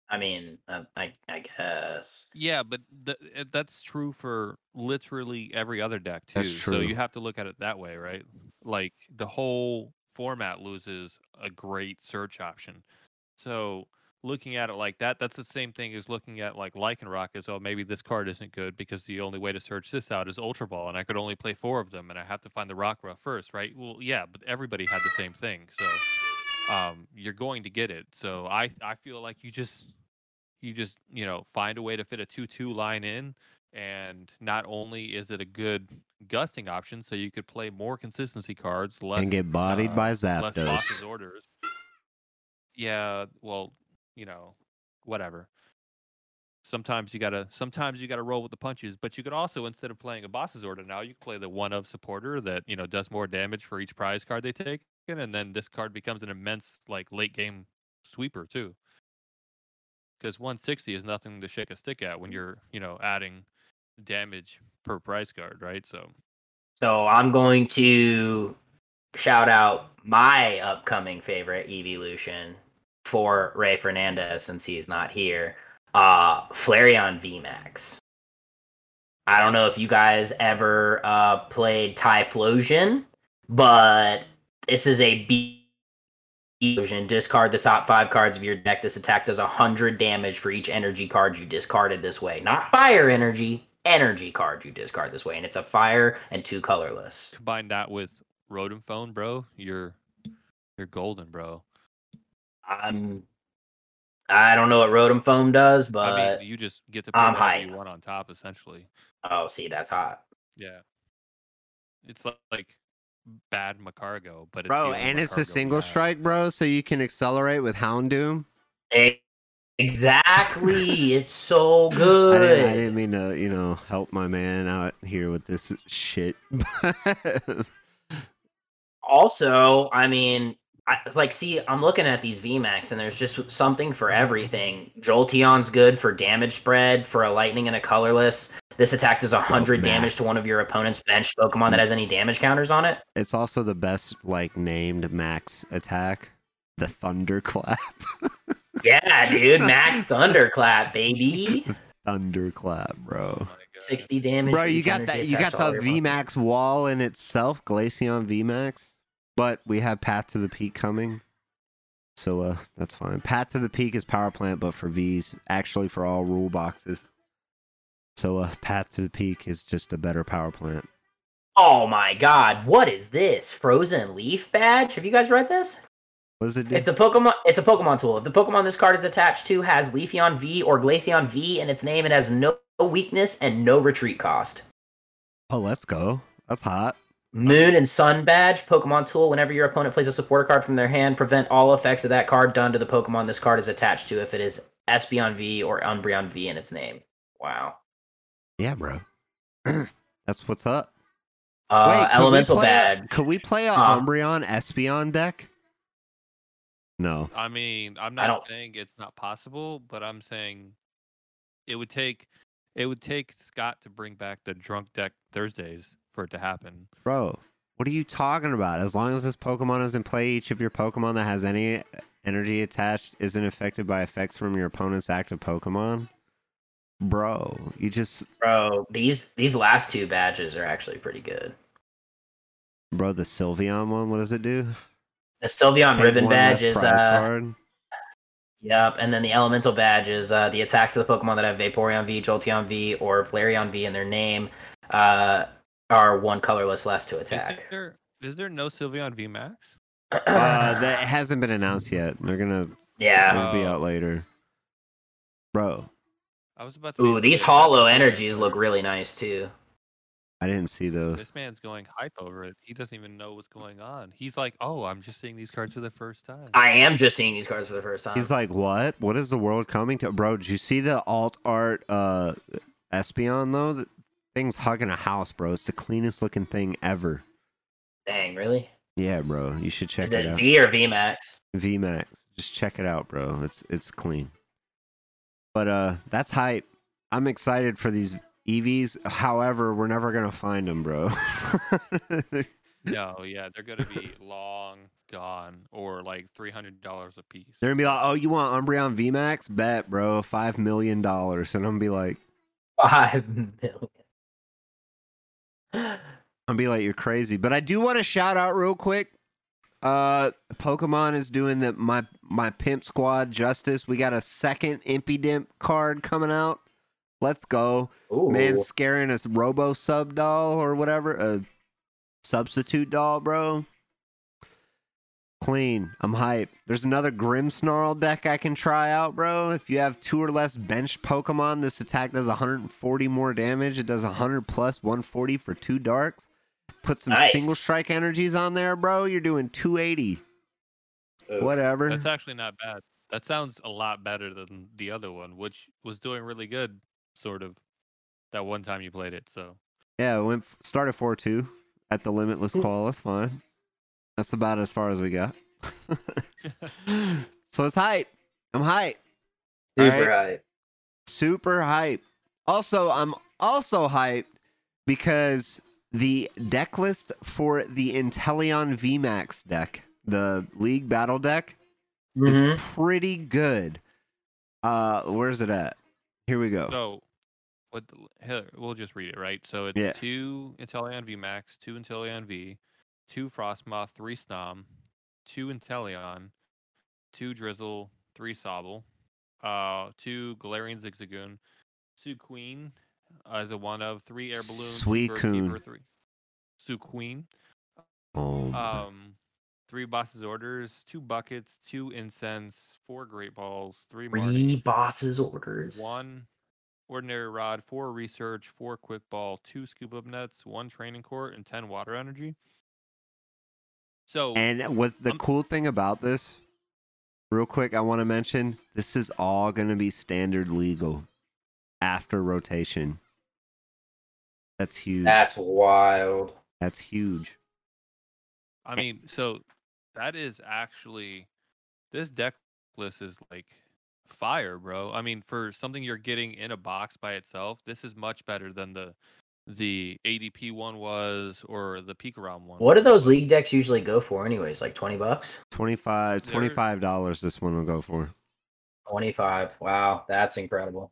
I mean, uh, I, I guess. Yeah, but th- uh, that's true for literally every other deck too. That's So you have to look at it that way, right? Like the whole format loses a great search option. So looking at it like that, that's the same thing as looking at like Lycanroc as oh maybe this card isn't good because the only way to search this out is Ultra Ball and I could only play four of them and I have to find the Rockruff first, right? Well, yeah, but everybody had the same thing, so um, you're going to get it. So I I feel like you just you just you know find a way to fit a two-two line in and not only is it a good gusting option so you could play more consistency cards less and get bodied uh, by less Zapdos. bosses orders yeah well you know whatever. Sometimes you gotta sometimes you gotta roll with the punches but you could also instead of playing a boss's order now you play the one of supporter that you know does more damage for each prize card they take and then this card becomes an immense like late game sweeper too. Because 160 is nothing to shake a stick at when you're you know adding damage per prize card right? So So I'm going to shout out my upcoming favorite evolution for Ray Fernandez since he's not here. Uh Flareon VMAX. I don't know if you guys ever uh played Typhlosion, but this is a B evolution. Discard the top five cards of your deck. This attack does hundred damage for each energy card you discarded this way. Not fire energy, energy card you discard this way. And it's a fire and two colorless. combine that with Rotom phone bro you're you're golden bro I'm I don't know what Rotom Phone does, but I mean, you just get to put I'm whatever you want on top, essentially. oh, see, that's hot. Yeah, it's li- like bad Magcargo, but it's Bro, the only and it's a single have. strike, bro, so you can accelerate with Houndoom. Exactly, it's so *laughs* I good. didn't, I didn't mean to, you know, help my man out here with this shit. *laughs* Also, I mean, I, like, see, I'm looking at these VMAX, and there's just something for everything. Jolteon's good for damage spread for a lightning and a colorless. This attack does 100 man. damage to one of your opponent's bench Pokemon that has any damage counters on it. it's also the best, like, named max attack. The Thunderclap. *laughs* Yeah, dude, Max Thunderclap, baby. *laughs* Thunderclap, bro. Oh my God. 60 damage. Bro, you got that. You got the your Pokemon. VMAX wall in itself, Glaceon VMAX. But we have Path to the Peak coming, so uh, that's fine. Path to the Peak is Power Plant, but for V's, actually for all rule boxes. So uh, Path to the Peak is just a better Power Plant. Oh my god, what is this? Frozen Leaf badge? Have you guys read this? What does it do? If the Pokemon, it's a Pokemon tool. If the Pokemon this card is attached to has Leafeon V or Glaceon V in its name, it has no weakness and no retreat cost. oh, let's go. That's hot. Moon and Sun badge, Pokemon tool. Whenever your opponent plays a supporter card from their hand, prevent all effects of that card done to the Pokemon this card is attached to if it is Espeon V or Umbreon V in its name. Wow. Yeah, bro. *clears throat* that's what's up. Uh, Wait, elemental play a- badge. could we play a Huh. Umbreon Espeon deck? No. I mean, I'm I not don't- saying it's not possible, but I'm saying it would take it would take Scott to bring back the drunk deck Thursdays for it to happen. Bro, what are you talking about? As long as this Pokemon is in play, each of your Pokemon that has any energy attached isn't affected by effects from your opponent's active Pokemon. Bro, you just Bro, these these last two badges are actually pretty good. bro the Sylveon one. What does it do? The Sylveon Take ribbon one badge is uh card? Yep, and then the elemental badges, uh, the attacks of the Pokemon that have Vaporeon V, Jolteon V, or Flareon V in their name, uh, are one colorless less to Is attack. there is there no Sylveon VMAX? Uh, *clears throat* that hasn't been announced yet. They're gonna yeah. it'll be out later, bro. I was about to. Ooh, these hollow energies look really nice too. I didn't see those. This man's going hype over it. He doesn't even know what's going on. He's like, "Oh, I'm just seeing these cards for the first time." I am just seeing these cards for the first time. He's like, what? What is the world coming to, bro? Did you see the alt art uh Espeon though? That thing's hugging a house, bro. It's the cleanest looking thing ever. Dang, really? Yeah, bro. You should check Is it it out. V or V Max? VMAX. Just check it out, bro. It's it's clean. But uh that's hype. I'm excited for these EVs. However, we're never gonna find them, bro. *laughs* no, yeah, they're gonna be long gone or like three hundred dollars a piece. They're gonna be like, "Oh, you want Umbreon VMAX? Bet, bro, five million dollars." And I'm gonna be like, *laughs* Five million. I'm gonna be like, "You're crazy." But I do want to shout out real quick. Uh, Pokemon is doing the my my pimp squad justice. We got a second Impidimp card coming out. Let's go. Ooh. Man scaring a robo sub doll or whatever, a substitute doll, bro. Clean. I'm hype. There's another Grimmsnarl deck I can try out, bro. If you have two or less bench Pokemon, this attack does 140 more damage. It does 100 plus 140 for two darks. Put some Nice. single strike energies on there, bro. You're doing 280. Oof. Whatever. That's actually not bad. That sounds a lot better than the other one, which was doing really good, sort of, that one time you played it. So Yeah, it went started 4 2 at the limitless mm. call. That's fine. That's about as far as we got. *laughs* so it's hype. I'm hype. Super Alright. hype. Super hype. Also, I'm also hyped because the deck list for the Inteleon VMAX deck, the League Battle deck, Mhm. is pretty good. Uh, where's it at? Here we go. So, what? the- we'll just read it, right? So it's Yeah. two Inteleon V Max, two Inteleon V, two Frosmoth, three Snom, two Inteleon, two Drizzile, three Sobble, uh, two Galarian Zigzagoon, two Queen as a one of three Air Balloons, two Suicune. Three Suicune, Oh, um, three Boss's Orders, two Buckets, two Incense, four Great Balls, three Three Marnie, bosses orders. one ordinary rod, four research, four quick ball, two scoop up nets, one training court, and ten water energy. So and was the I'm- cool thing about this? Real quick, I want to mention this is all going to be standard legal after rotation. That's huge. That's wild. That's huge. I mean, so that is actually this deck list is like fire, bro. I mean, for something you're getting in a box by itself, this is much better than the the ADP one was or the Pikarom one. What do those league decks usually go for, anyways? Like twenty bucks, Twenty five. Twenty five dollars. this one will go for. twenty-five. Wow, that's incredible.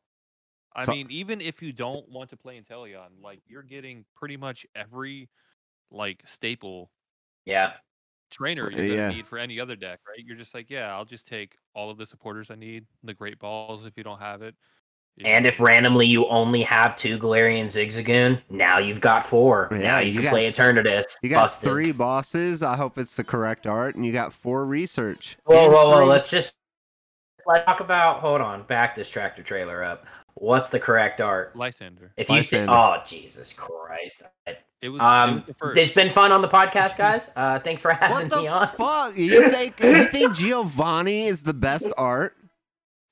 I mean, even if you don't want to play Inteleon, like you're getting pretty much every like staple Yeah, trainer you're Yeah. gonna need for any other deck, right? You're just like, yeah, I'll just take all of the supporters I need, the great balls if you don't have it. You and if randomly you only have two Galarian Zigzagoon, now you've got four. Yeah, now you, you can got- play Eternatus. You got Busted. three bosses. I hope it's the correct art. And you got four research. Whoa, and whoa, whoa! three- Let's just let's talk about. Hold on, back this tractor trailer up. What's the correct art? Lysander. If you say, oh Jesus Christ! It was, it was Um, the first. it's been fun on the podcast, *laughs* guys. Uh, thanks for having What the me on. fuck? You think, you think Giovanni is the best *laughs* art?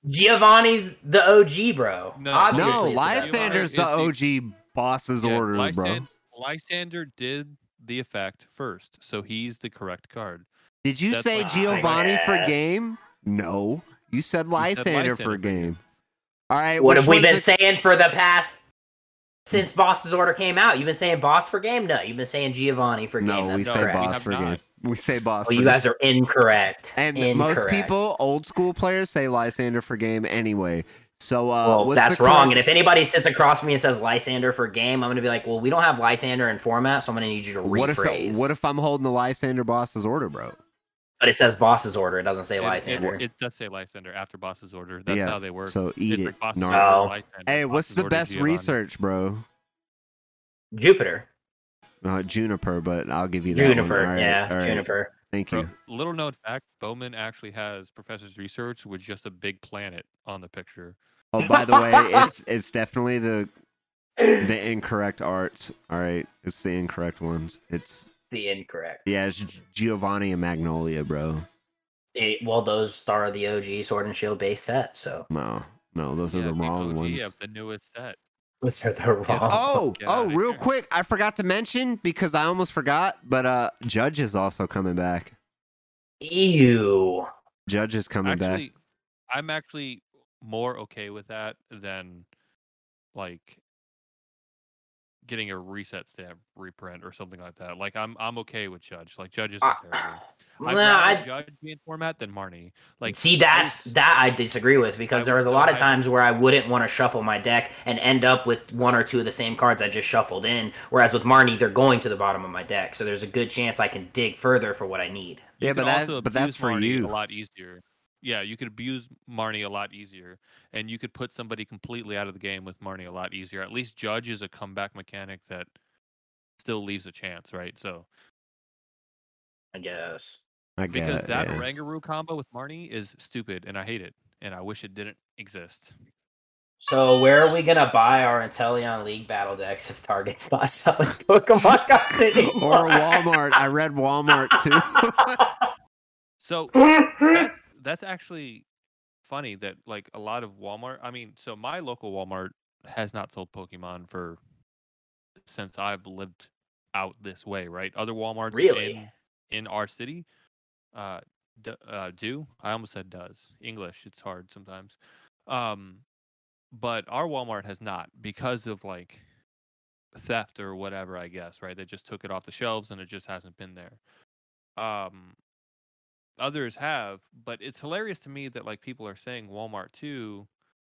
Giovanni's the OG, bro. No, Obviously, No, it's the. Lysander's the OG boss's Yeah, orders, bro. Lysander did the effect first, so he's the correct card. Did you That's say what- Giovanni for game? No. You said said Lysander Lysander for for game. game. All right. What have we been the- saying for the past since Boss's order came out? You've been saying Boss for game? No, you've been saying Giovanni for game. No, we That's say correct. We boss have for game. Not. We say boss Well, you guys are incorrect. And incorrect. most people, old school players, say Lysander for game anyway. So uh, Well, what's that's the wrong. correct- And if anybody sits across from me and says Lysander for game, I'm going to be like, well, we don't have Lysander in format, so I'm going to need you to what if rephrase. what if I'm holding the Lysander boss's order, bro? But it says boss's order. It doesn't say It- Lysander. It, it does say Lysander after boss's order. That's Yeah, how they work. So eat It's it. order, No. Hey, what's the best Giovanni. research, bro? Jupiter. Uh, Juniper, but I'll give you that one. Juniper. All right, yeah, all right. Juniper. Thank Bro, you. little known fact: Bowman actually has Professor's research with just a big planet on the picture. Oh, by the way, it's it's definitely the the incorrect arts. All right, it's the incorrect ones. It's The incorrect. yeah, it's Giovanni and Magnolia, bro. It- well, those are the OG Sword and Shield base set. So No, no, those are Yeah, the wrong OG ones. of the newest set. Those are the wrong. Oh, *laughs* Get oh, real here. quick, I forgot to mention because I almost forgot, but uh, Judge is also coming back. Ew. Judge is coming back. I'm actually more okay with that than like getting a reset stamp reprint or something like that. Like I'm I'm okay with Judge. Like Judge isn't Ah, terrible. I'd Nah, rather I Judge be in format than Marnie. Like see that's that I disagree with because I there was a was- lot of I- times where I wouldn't want to shuffle my deck and end up with one or two of the same cards I just shuffled in. Whereas with Marnie, they're going to the bottom of my deck, so there's a good chance I can dig further for what I need. you Yeah, but that- also but that's for Marnie you. a lot easier. Yeah, you could abuse Marnie a lot easier, and you could put somebody completely out of the game with Marnie a lot easier. At least Judge is a comeback mechanic that still leaves a chance, right? So I guess. I get because that yeah. Rangaroo combo with Marnie is stupid, and I hate it, and I wish it didn't exist. So where are we gonna buy our Inteleon League battle decks if Target's not selling Pokemon cards *laughs* anymore? or Walmart. I read Walmart too. *laughs* So *laughs* that, that's actually funny that like a lot of Walmart. I mean, so my local Walmart has not sold Pokemon for since I've lived out this way. Right, other WalMarts Really? in in our city uh, d- uh do. I almost said does. English, it's hard sometimes. Um, but our Walmart has not because of like theft or whatever. I guess right. They just took it off the shelves and it just hasn't been there. Um, others have, but it's hilarious to me that like people are saying Walmart too,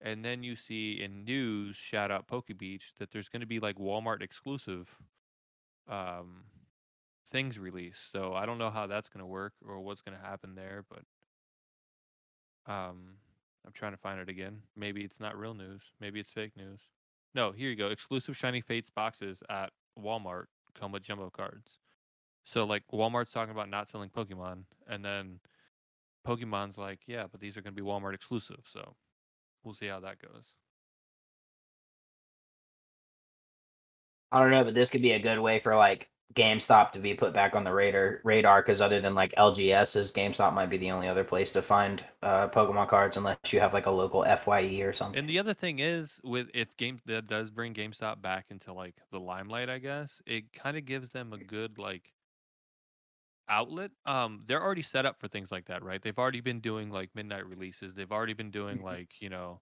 and then you see in news shout out Poke Beach that there's going to be like Walmart exclusive um things released. So I don't know how that's going to work or what's going to happen there, but um I'm trying to find it again. Maybe it's not real news. Maybe it's fake news. No, here you go. Exclusive Shining Fates boxes at Walmart come with jumbo cards. So like Walmart's talking about not selling Pokemon, and then Pokemon's like, yeah, but these are going to be Walmart exclusive. So we'll see how that goes. I don't know, but this could be a good way for like GameStop to be put back on the radar radar because other than like LGS's, GameStop might be the only other place to find uh, Pokemon cards unless you have like a local FYE or something. And the other thing is, with if game that does bring GameStop back into like the limelight, I guess it kind of gives them a good like outlet. Um, they're already set up for things like that, right? They've already been doing like midnight releases. They've already been doing like you know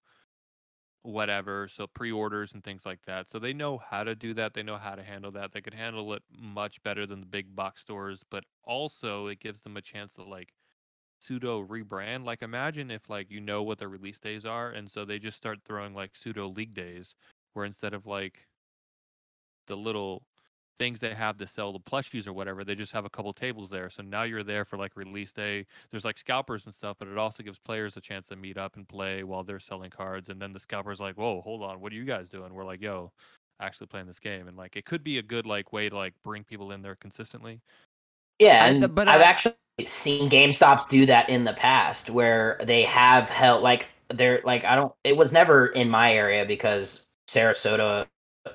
whatever so pre-orders and things like that so they know how to do that they know how to handle that they could handle it much better than the big box stores but also it gives them a chance to like pseudo rebrand like imagine if like you know what the release days are and so they just start throwing like pseudo league days where instead of like the little things they have to sell the plushies or whatever they just have a couple tables there. So now you're there for like release day. There's like scalpers and stuff but it also gives players a chance to meet up and play while they're selling cards and then the scalpers like whoa hold on what are you guys doing? We're like yo actually playing this game and like it could be a good like way to like bring people in there consistently. Yeah, I- and but I've I- actually seen GameStops do that in the past where they have held like they're like I don't it was never in my area because Sarasota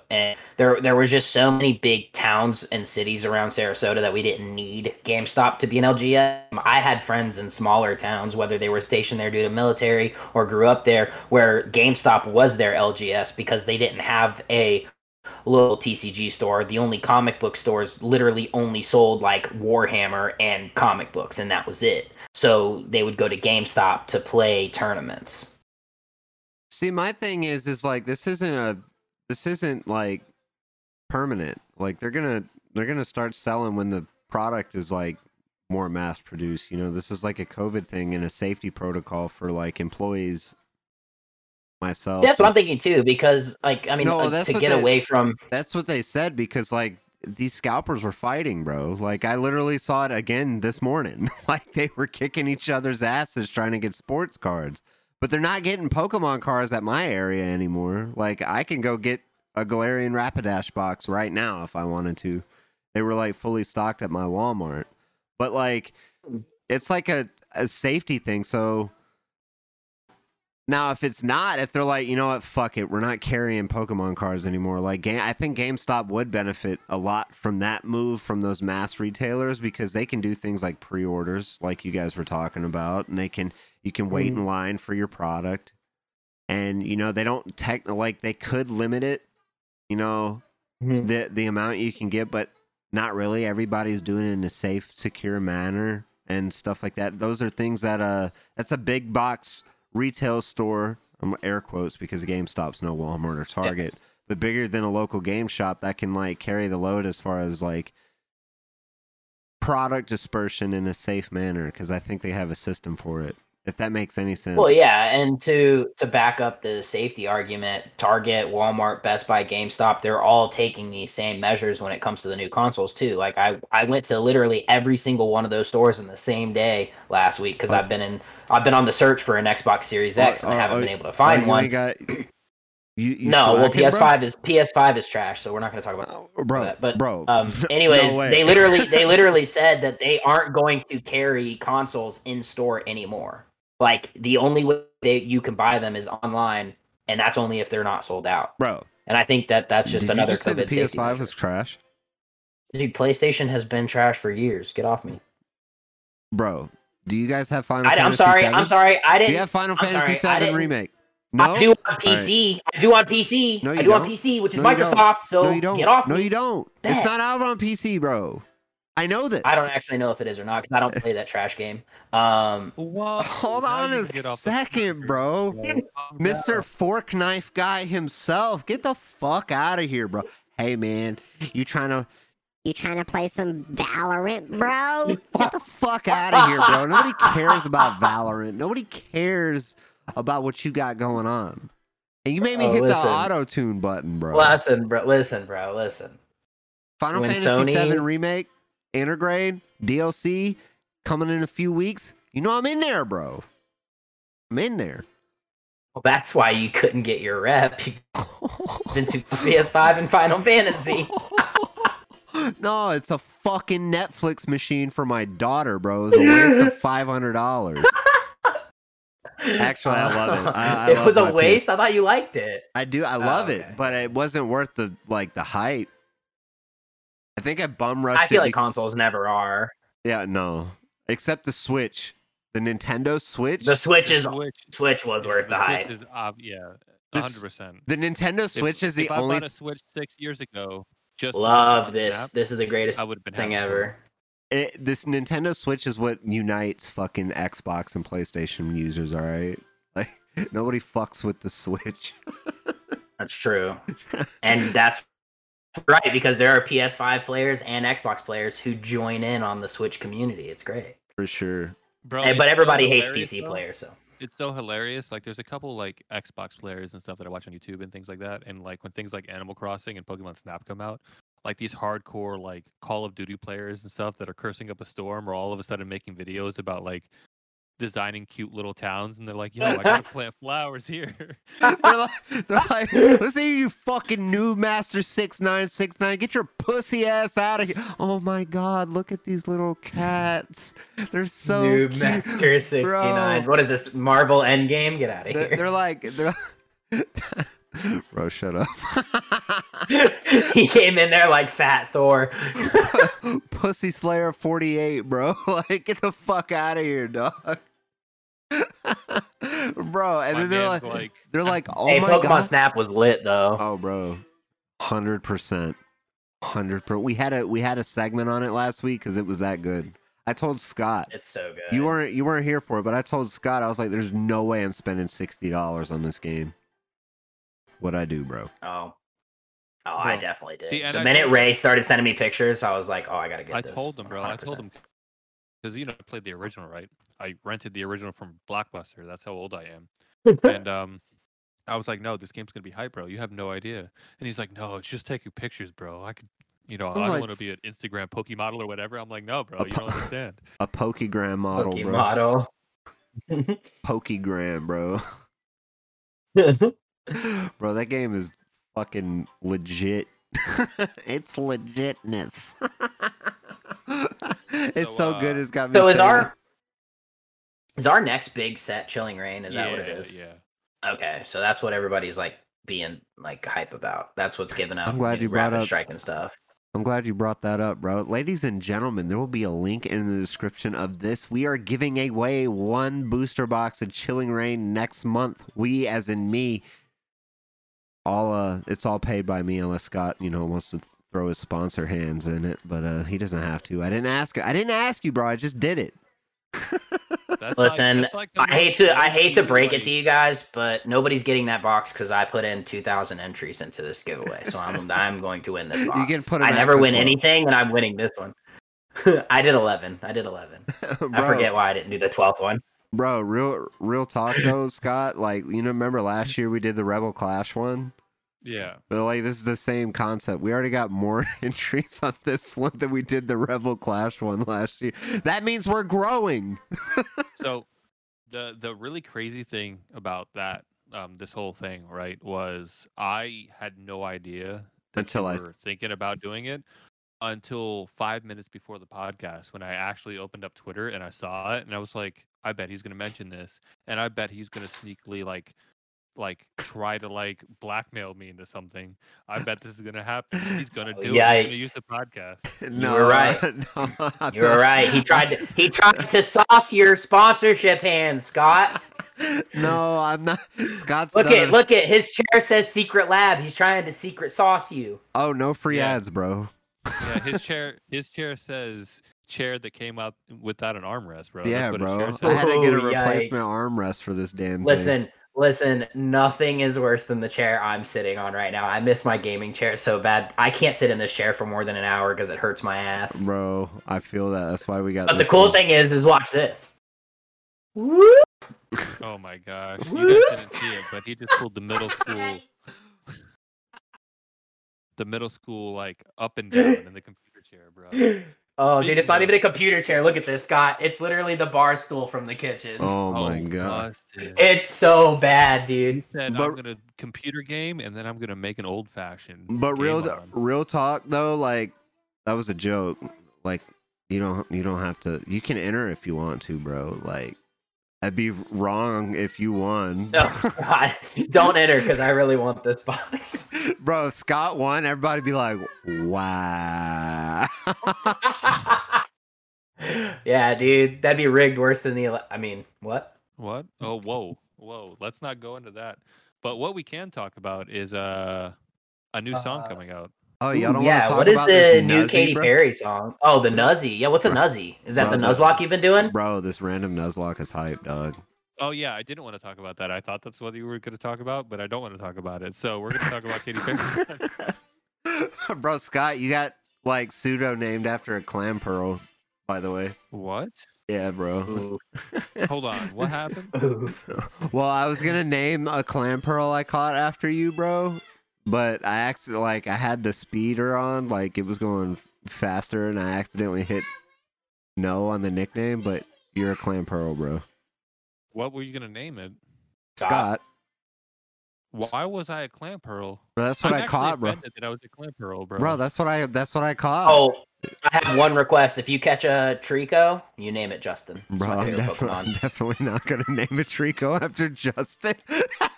and there there was just so many big towns and cities around Sarasota that we didn't need GameStop to be an LGS. I had friends in smaller towns, whether they were stationed there due to military or grew up there, where GameStop was their LGS because they didn't have a little TCG store. The only comic book stores literally only sold like Warhammer and comic books, and that was it. So they would go to GameStop to play tournaments. See, my thing is, is like this isn't a, this isn't like permanent. Like they're gonna, they're gonna start selling when the product is like more mass produced. You know, this is like a COVID thing and a safety protocol for like employees. Myself, That's what I'm thinking too, because like I mean, No, uh, to get they- away from That's what they said because like these scalpers were fighting, bro. Like I literally saw it again this morning. *laughs* like they were kicking each other's asses trying to get sports cards. But they're not getting Pokemon cards at my area anymore. Like I can go get a Galarian Rapidash box right now if I wanted to. They were like fully stocked at my Walmart. But like it's like a, a safety thing. So now, if it's not, if they're like, you know what, fuck it, we're not carrying Pokemon cards anymore. Like, game, I think GameStop would benefit a lot from that move from those mass retailers because they can do things like pre-orders, like you guys were talking about, and they can you can wait Mhm. in line for your product, and you know they don't tech like they could limit it, you know, Mhm. the the amount you can get, but not really. Everybody's doing it in a safe, secure manner and stuff like that. Those are things that uh that's a big box retail store. I'm air quotes because GameStop's no Walmart or Target, but bigger than a local game shop that can like carry the load as far as like product dispersion in a safe manner because I think they have a system for it. If that makes any sense. Well, yeah, and to to back up the safety argument, Target, Walmart, Best Buy, GameStop, they're all taking these same measures when it comes to the new consoles too. Like I I went to literally every single one of those stores in the same day last week because Oh. I've been in I've been on the search for an Xbox Series X and I Oh, haven't oh, been able to Oh, find you one. got- you, you no, well? PS5 is PS5 is trash, so we're not going to talk about Oh, bro, that. But bro. um, *laughs* anyways, way. they literally they literally said that they aren't going to carry consoles in store anymore. Like the only way they, you can buy them is online, and that's only if they're not sold out. bro. And I think that that's just did another you just say the COVID PS5 measure. was trash, Dude, PlayStation has been trash for years. Get off me. bro. Do you guys have Final? I, I'm sorry. 7? I'm sorry. I didn't. Do you have Final I'm Fantasy sorry, I didn't- remake? No, I do on PC. I do on PC. No, I you do don't. PC, which is No, you don't. So no, you don't. get off me. no, me. you don't. It's not out on PC, bro. I know this. I don't actually know if it is or not because I don't *laughs* play that trash game. Um, Whoa, Hold on a can get off the second, bro. Calm Mr. down. Fork Knife Guy himself. Get the fuck out of here, bro. Hey, man, you trying to You trying to play some Valorant, bro? get the fuck out of here, bro? Nobody cares about *laughs* Valorant. Nobody cares about what you got going on. And you made me Oh, hit listen. the auto tune button, bro. listen, bro. Listen, bro. Listen. Final when Fantasy Sony- VII remake, Intergrade, DLC coming in a few weeks. You know I'm in there, bro. I'm in there. Well, that's why you couldn't get your rep. *laughs* You've been to *laughs* PS5 and Final Fantasy. *laughs* no, it's a fucking Netflix machine for my daughter, bro. It's a waste of five hundred dollars. Actually, I love it. I- I it love was a PS waste. I thought you liked it. I do. I Oh, love okay. it, but it wasn't worth the like the hype. I think I bum rushed I feel it. like be- consoles never are. yeah, no, except the Switch, the Nintendo Switch. The Switch The is Switch, Switch was worth the Switch hype. Is, ob- yeah, This- hundred percent. the Nintendo Switch is the if only I bought a Switch six years ago, just Love this. Snap, This is the greatest I would have been thing happy. ever. it, this Nintendo Switch is what unites fucking Xbox and PlayStation users. All right, like *laughs* nobody fucks with the Switch. *laughs* That's true. *laughs* and that's right because there are PS5 players and Xbox players who join in on the Switch community. It's great. For sure. Bro, And- it's but so everybody hates PC though. players, so It's so hilarious. Like, there's a couple like Xbox players and stuff that I watch on YouTube and things like that. And like when things like Animal Crossing and Pokemon Snap come out, like these hardcore like Call of Duty players and stuff that are cursing up a storm, or all of a sudden making videos about like designing cute little towns, and they're like, "Yo, I gotta *laughs* plant flowers here." *laughs* *laughs* they're like, they're like, listen, here, you fucking new Master Six Nine Six Nine, get your pussy ass out of here! Oh my god, look at these little cats. They're so New cute. Master 69. What is this? Marvel Endgame? Get out of They're, here. they're like, they're. *laughs* Bro, shut up. *laughs* *laughs* he came in there like Fat Thor. Pussy Slayer 48, bro. Like, get the fuck out of here, dog. bro, and My then they're man's like, they're like, oh hey, my Pokemon god. Snap was lit though. Oh, bro, hundred percent, hundred percent. We had a we had a segment on it last week because it was that good. I told Scott It's so good. you weren't you weren't here for it, but I told Scott I was like, "There's no way I'm spending sixty dollars on this game." What I do, bro? Oh. Oh, I definitely did. see, the I minute told- Ray started sending me pictures, I was like, "Oh, I gotta get I this." I told them, bro. I told 100%. them because you know I played the original, right? I rented the original from Blockbuster. That's how old I am. and um, I was like, "No, this game's gonna be hype, bro. You have no idea." And he's like, "No, it's just taking pictures, bro. I could, you know, I'm I don't like- want to be an Instagram Pokey model or whatever. I'm like, no, bro, A you don't understand. *laughs* A Pokegram model, Pokey bro. model. *laughs* Pokegram, bro. *laughs* *laughs* bro, that game is fucking legit. *laughs* it's legitness. *laughs* it's so, So, good. uh, It's got me. so is saying our is our next big set Chilling Reign? Is yeah, that what it is? Yeah. Okay, so that's what everybody's like being like hype about. That's what's giving up. I'm glad you brought up- strike and stuff. I'm glad you brought that up, bro. Ladies and gentlemen, there will be a link in the description of this. We are giving away one booster box of Chilling Reign next month. We, as in me, all uh, it's all paid by me unless Scott, you know, wants to throw his sponsor hands in it, but uh, he doesn't have to. I didn't ask. I didn't ask you, bro. I just did it. *laughs* That's Listen, like, like I hate to I hate to low-key, break it to you guys, but nobody's getting that box because I put in two thousand entries into this giveaway. So I'm *laughs* I'm going to win this You box. can put 'em I never win control. anything, and I'm winning this one. *laughs* I did eleven. I did eleven. I forget why I didn't do the twelfth one. Bro. Real, real talk though, *laughs* Scott. Like you know, remember last year we did the Rebel Clash one. Yeah. But like this is the same concept. We already got more *laughs* entries on this one than we did the Rebel Clash one last year. That means we're growing. *laughs* So the the really crazy thing about that um this whole thing, right, was I had no idea Until I- were thinking about doing it until five minutes before the podcast when I actually opened up Twitter and I saw it and I was like, I bet he's gonna mention this and I bet he's gonna sneakily like like try to like blackmail me into something. I bet this is gonna happen. He's gonna *laughs* Oh, do it. He's gonna use the podcast. *laughs* no, were right. *laughs* no, You're right. He tried to he tried to sauce your sponsorship hands, Scott. no, I'm not. Scott's Look at look at his chair says secret lab. He's trying to secret sauce you. Oh, no free Yeah. ads, bro. Yeah, his chair his chair says chair that came out without an armrest, bro. That's yeah, what his bro. I says. had to get a Oh, replacement yikes. armrest for this damn thing. Listen, listen, nothing is worse than the chair I'm sitting on right now. I miss my gaming chair so bad. I can't sit in this chair for more than an hour because it hurts my ass. bro. I feel that. That's why we got. But the cool one. thing is, is watch this. Woo! *laughs* Oh my gosh. You guys didn't see it, but he just pulled the middle *laughs* school the middle school like up and down in the computer chair, bro. *laughs* Oh, dude, it's not even a computer chair. Look at this, Scott. It's literally the bar stool from the kitchen. Oh, oh my god. busted. It's so bad, dude. Said, But- I'm gonna computer game and then I'm gonna make an old fashioned. But real, on. real talk though, like that was a joke. Like you don't, you don't have to. You can enter if you want to, bro. Like I'd be wrong if you won, No, *laughs* oh, God, don't enter because I really want this box. *laughs* bro. Scott won, everybody be like, wow. *laughs* yeah, dude, that'd be rigged worse than the. I mean, what? What? Oh, whoa, whoa. Let's not go into that. But what we can talk about is uh, a new song Uh, coming out. oh, y'all don't yeah, want to talk what is about the new Nuzzy, Katy bro? Perry song? Oh, the Nuzzy. Yeah, what's a Bro- Nuzzy? Is that bro, the the- Nuzlocke you've been doing? Bro, this random Nuzlocke is hype, dog. Oh yeah, I didn't want to talk about that. I thought that's what you were going to talk about, but I don't want to talk about it. So we're going to talk about Katy Perry. *laughs* bro, Scott, you got like pseudo named after a Clamperl, by the way. what? Yeah, bro. Hold on. What happened? *laughs* Well, I was gonna name a Clamperl I caught after you, bro. But I accidentally like I had the speeder on, like it was going faster, and I accidentally hit no on the nickname. But you're a Clamperl, bro. What were you going to name it? Scott. Scott. Why was I a Clamperl? Bro, that's what I'm I caught, bro. that I was a Clamperl, bro. Bro, that's what I that's what I caught. Oh, I have one request. If you catch a Treecko, you name it Justin. It's Bro, I'm, favorite I'm definitely not gonna name a Treecko after Justin. *laughs*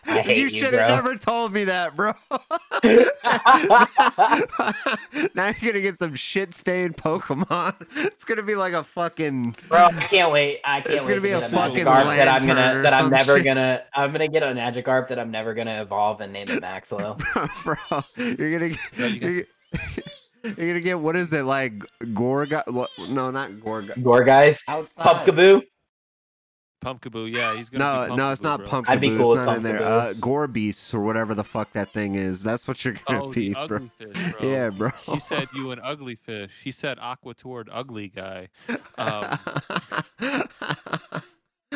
I hate you you, should have never told me that, bro. *laughs* now you're gonna get some shit stained Pokemon. *laughs* It's gonna be like a fucking Bro, I can't wait. I can't It's wait gonna be a get fucking Magikarp that I'm gonna that I'm never shit. gonna I'm gonna get a Magikarp that I'm never gonna evolve and name it Maxlow. bro. You're gonna get, Yeah, you you're, *laughs* you're gonna get what is it like Gorga? What, no, not Gorga. Gourgeist, Outside. Pumpkaboo. Pumpkaboo, yeah, he's gonna. No, be no, it's not bro. Pumpkaboo. I'd be cool it's with not in there. Pumpkaboo. Uh, Gorbeast or whatever the fuck that thing is. That's what you're gonna Oh, be, the bro. ugly fish, bro. Yeah, bro. He said you an ugly fish. He said aqua toward ugly guy. *laughs* Um, *laughs*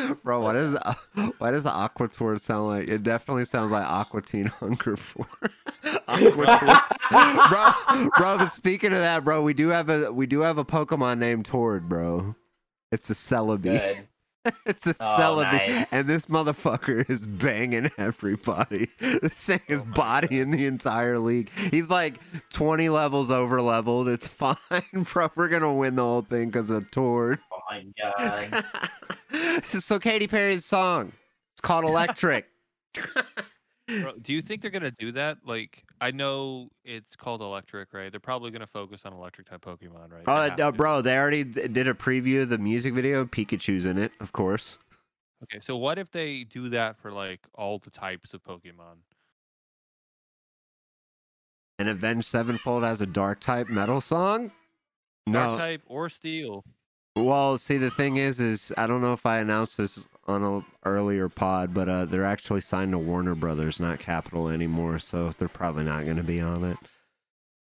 *laughs* Bro, what is *laughs* why does Aqua Tour sound like? It definitely sounds like Aqua Teen Hunger for Aqua Tour. bro, bro. But speaking of that, bro, we do have a we do have a Pokemon named Tord, bro. It's a Celebi. *laughs* It's a Oh, Celebi, nice. and this motherfucker is banging everybody. This thing is Oh bodying the entire league. He's like 20 levels over leveled. It's fine, bro. We're gonna win the whole thing because of Tord. My god. *laughs* so Katy Perry's song. It's called Electric. *laughs* *laughs* Bro, do you think they're gonna do that? Like, I know it's called electric, right? They're probably gonna focus on electric type Pokemon, right? Oh, have uh, to. bro, they already did a preview of the music video. Pikachu's in it, of course. Okay, so what if they do that for like all the types of Pokemon? And Avenged Sevenfold has a dark type metal song. Dark type or Steel? Well, see, the thing is, is I don't know if I announced this on an earlier pod, but uh, they're actually signed to Warner Brothers, not Capitol anymore. So they're probably not going to be on it.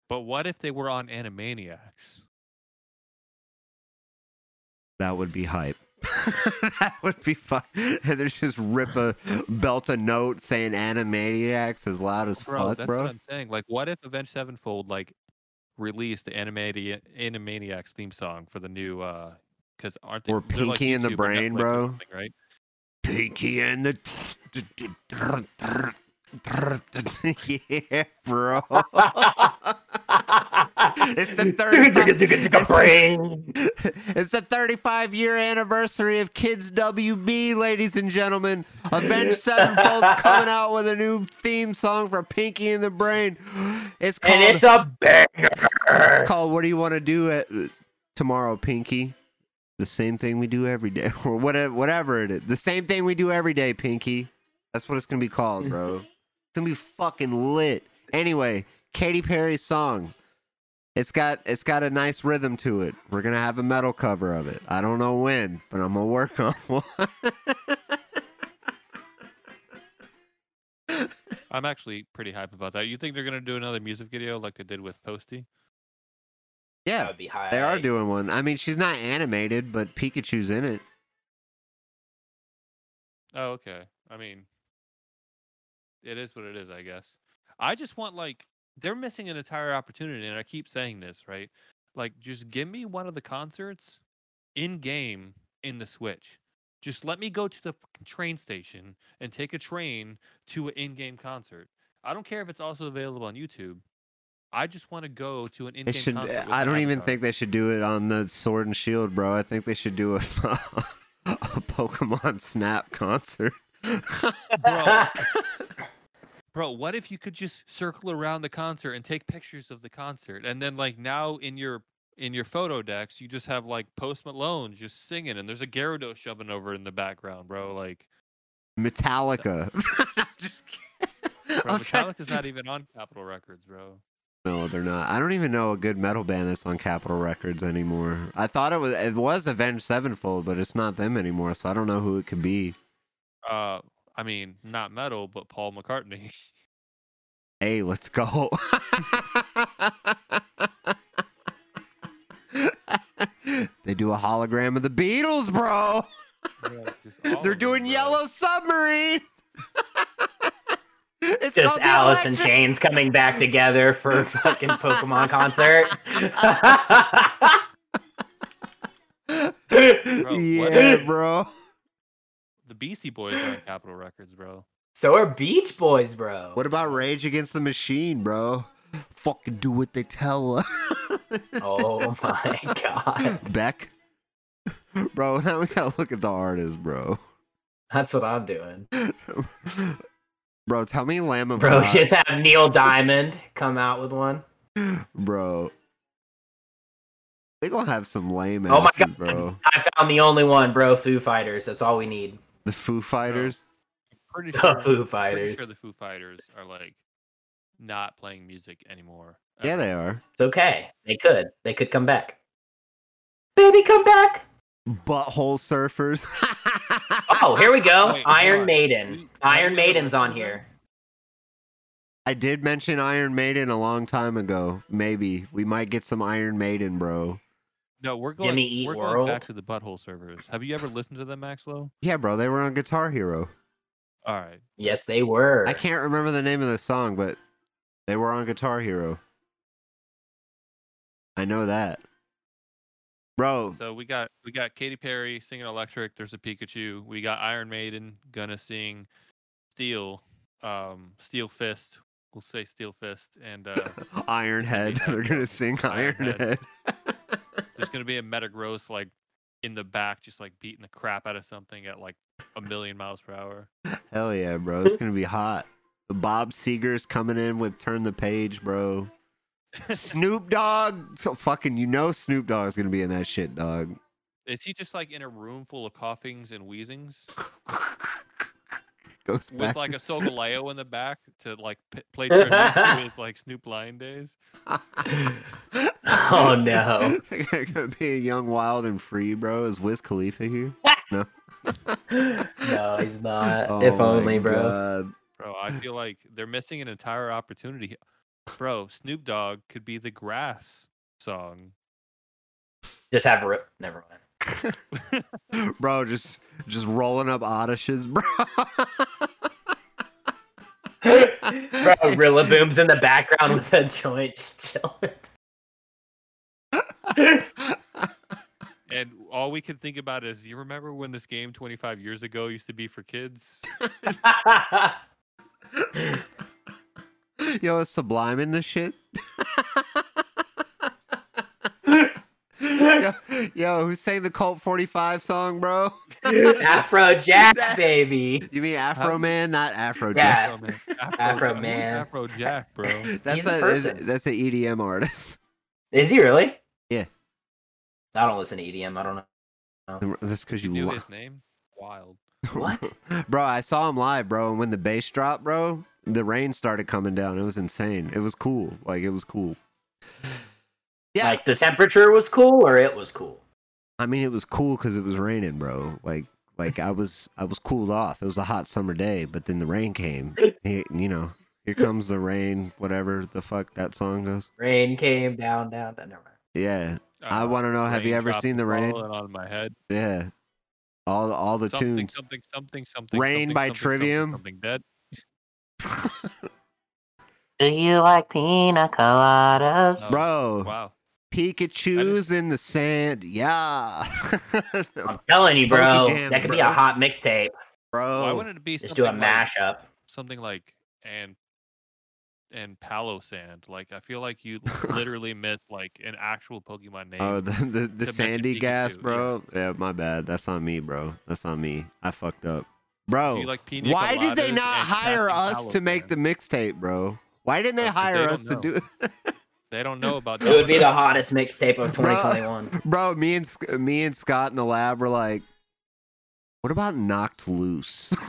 But what if they were on Animaniacs? That would be hype. *laughs* that would be fun. And they just rip a belt a note saying Animaniacs as loud as Bro, fuck, that's bro. what I'm saying. Like, what if Avenged Sevenfold like released the Animania- Animaniacs theme song for the new? uh Because aren't they? Or they're like Pinky and the Brain, bro. Right? Pinky and the *laughs* yeah, bro. *laughs* *laughs* it's the brain. It's the 35 year anniversary of Kids WB, ladies and gentlemen. Avenged Sevenfold's coming out with a new theme song for Pinky and the Brain. It's called. And it's a banger. It's called "What Do You Want to Do at uh, Tomorrow, Pinky?" The same thing we do every day, *laughs* or whatever, whatever it is. The same thing we do every day, Pinky. That's what it's gonna be called, bro. *laughs* it's gonna be fucking lit. Anyway, Katy Perry's song. It's got it's got a nice rhythm to it. We're gonna have a metal cover of it. I don't know when, but I'm gonna work on *laughs* one. I'm actually pretty hype about that. You think they're gonna do another music video like they did with Posty? That yeah, would be high. they are doing one. I mean, she's not animated, but Pikachu's in it. Oh, okay. I mean, it is what it is, I guess. I just want like they're missing an entire opportunity, and I keep saying this, right? Like, just give me one of the concerts in game in the Switch. Just let me go to the train station and take a train to an in-game concert. I don't care if it's also available on YouTube. I just want to go to an in-game should. concert. I don't even think they should do it on the Sword and Shield, bro. I think they should do a, *laughs* a Pokemon Snap concert. Bro. *laughs* Bro, what if you could just circle around the concert and take pictures of the concert, and then like now in your in your photo decks, you just have like Post Malone just singing, and there's a Gyarados shoving over in the background, bro. Like, Metallica. *laughs* I'm just kidding. bro, I'm trying- Metallica's not even on Capitol Records, bro. No, they're not. I don't even know a good metal band that's on Capitol Records anymore. I thought it was it was Avenged Sevenfold, but it's not them anymore. So I don't know who it could be. Uh, I mean, not metal, but Paul McCartney. *laughs* Hey, let's go. *laughs* they do a hologram of the Beatles, bro. *laughs* They're doing Yellow Submarine. It's Just Alice and Electric- Chains coming back together for a *laughs* fucking Pokemon concert. *laughs* what yeah, if- bro. The Beastie Boys are on Capitol Records, bro. so are Beach Boys, bro. What about Rage Against the Machine, bro? Fucking do what they tell us. *laughs* Oh my god. Beck. Bro, now we gotta look at the artist, bro. That's what I'm doing. Bro, tell me Lamb of Bro, *laughs* God. just have Neil Diamond come out with one. Bro. They gonna have some lame Oh my God. bro. I found the only one, bro. Foo Fighters. That's all we need. The Foo Fighters. Pretty The sure, Foo pretty Fighters. sure the Foo Fighters are like not playing music anymore. Yeah, they are. It's okay. They could. They could come back. Baby, come back. Butthole surfers. *laughs* Oh, here we go. Wait, Iron. Maiden. We- Iron we have a Maiden's on here. I did mention Iron Maiden a long time ago. Maybe we might get some Iron Maiden, bro. No, we're going. Gimme Eat we're going World? back to the butthole surfers. Have you ever listened to them, Maxlow? Yeah, bro, they were on Guitar Hero. All right. Yes, they were. I can't remember the name of the song, but they were on Guitar Hero. I know that. Bro, So we got we got Katy Perry singing Electric. There's a Pikachu. We got Iron Maiden gonna sing Steel, um, Steel Fist. We'll say Steel Fist, and uh, *laughs* Iron Head. They're gonna sing Iron Iron Head. Head. there's gonna be a *laughs* Metagross like in the back, just like beating the crap out of something at like a million miles per hour. Hell yeah, bro. It's gonna be hot. Bob Seger's coming in with Turn the Page, bro. Snoop Dogg. So fucking you know Snoop Dogg Dogg's gonna be in that shit, dog. Is he just like in a room full of Koffings and Weezings *laughs* Goes with back like a Solgaleo in the back to like p- play *laughs* tribute to his like Snoop Lion days? Oh, no. *laughs* gonna be a young, wild, and free, bro. Is Wiz Khalifa here? no, no, he's not. Oh if only, bro. God. Bro, I feel like they're missing an entire opportunity. Here. Bro, Snoop Dogg could be the grass song. Just have ro- never mind. *laughs* bro, just just rolling up Oddishes, bro. bro, *laughs* Rillaboom's in the background with a joint just chilling. And all we can think about is you remember when this game 25 years ago used to be for kids? *laughs* *laughs* Yo, is Sublime in this shit? *laughs* yo, yo, who sang the Colt 45 song, bro? *laughs* Afro Jack, baby. You mean Afro uh, Man, not Afro Jack? Yeah. Afro Man. Afro Jack- Man. Afro Jack, bro. That's He's a a, is- person. that's an EDM artist. Is he really? Yeah. I don't listen to EDM. I don't know. That's because You you, knew li- his name? Wild. What? bro. I saw him live, bro, and when the bass dropped, bro, the rain started coming down. It was insane. It was cool. Like it was cool. Yeah, Like the temperature was cool, or it was cool. I mean, it was cool because it was raining, bro. Like, like I was, I was cooled off. It was a hot summer day, but then the rain came. *laughs* He- you know, here comes the rain. Whatever the fuck that song goes. Rain came down, down, down. Never mind. Yeah, I Uh, wanna know, have you ever seen the rain? falling on my head. yeah. All, all the something, tunes. something, something, something. Rain something, by something, Trivium. Something, something dead. Do you like pina coladas? No. Bro, Wow. Pikachu's in the sand. Yeah. *laughs* I'm telling you, bro. Funky jams, that could be a hot mixtape. bro. Why wouldn't it be Just something do a like, mashup. something like and and Palossand? Like I feel like you *laughs* literally missed like an actual Pokemon oh, name. Oh, the the, the sandy gas, Pikachu, yeah. bro. Yeah. my bad. That's on me, bro. That's on me. I fucked up, Do bro. you like pina Why did they not hire us to make the mixtape, bro? Why didn't they 'cause they hire don't us to do it? They don't know about that. It would be the hottest mixtape of 2021. *laughs* Bro, me and me and Scott in the lab were like, "What about knocked loose?" *laughs*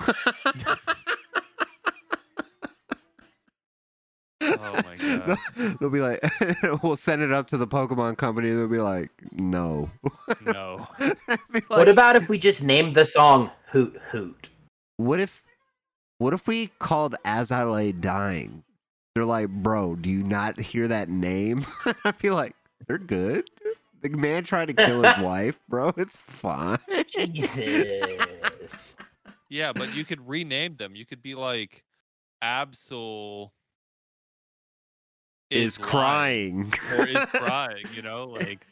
Oh my god. They'll- They'll be like, *laughs* "We'll send it up to the Pokemon company." They'll be like, "No." No. Be what about if we just named the song Hoot Hoot? What if, what if we called "As I Lay Dying"? They're like, "Bro, do you not hear that name?" *laughs* I feel like they're good. The man tried to kill his *laughs* wife, bro. It's fine. Jesus. Yeah, but you could rename them. You could be like Absol Is lying crying. or is *laughs* crying, you know, like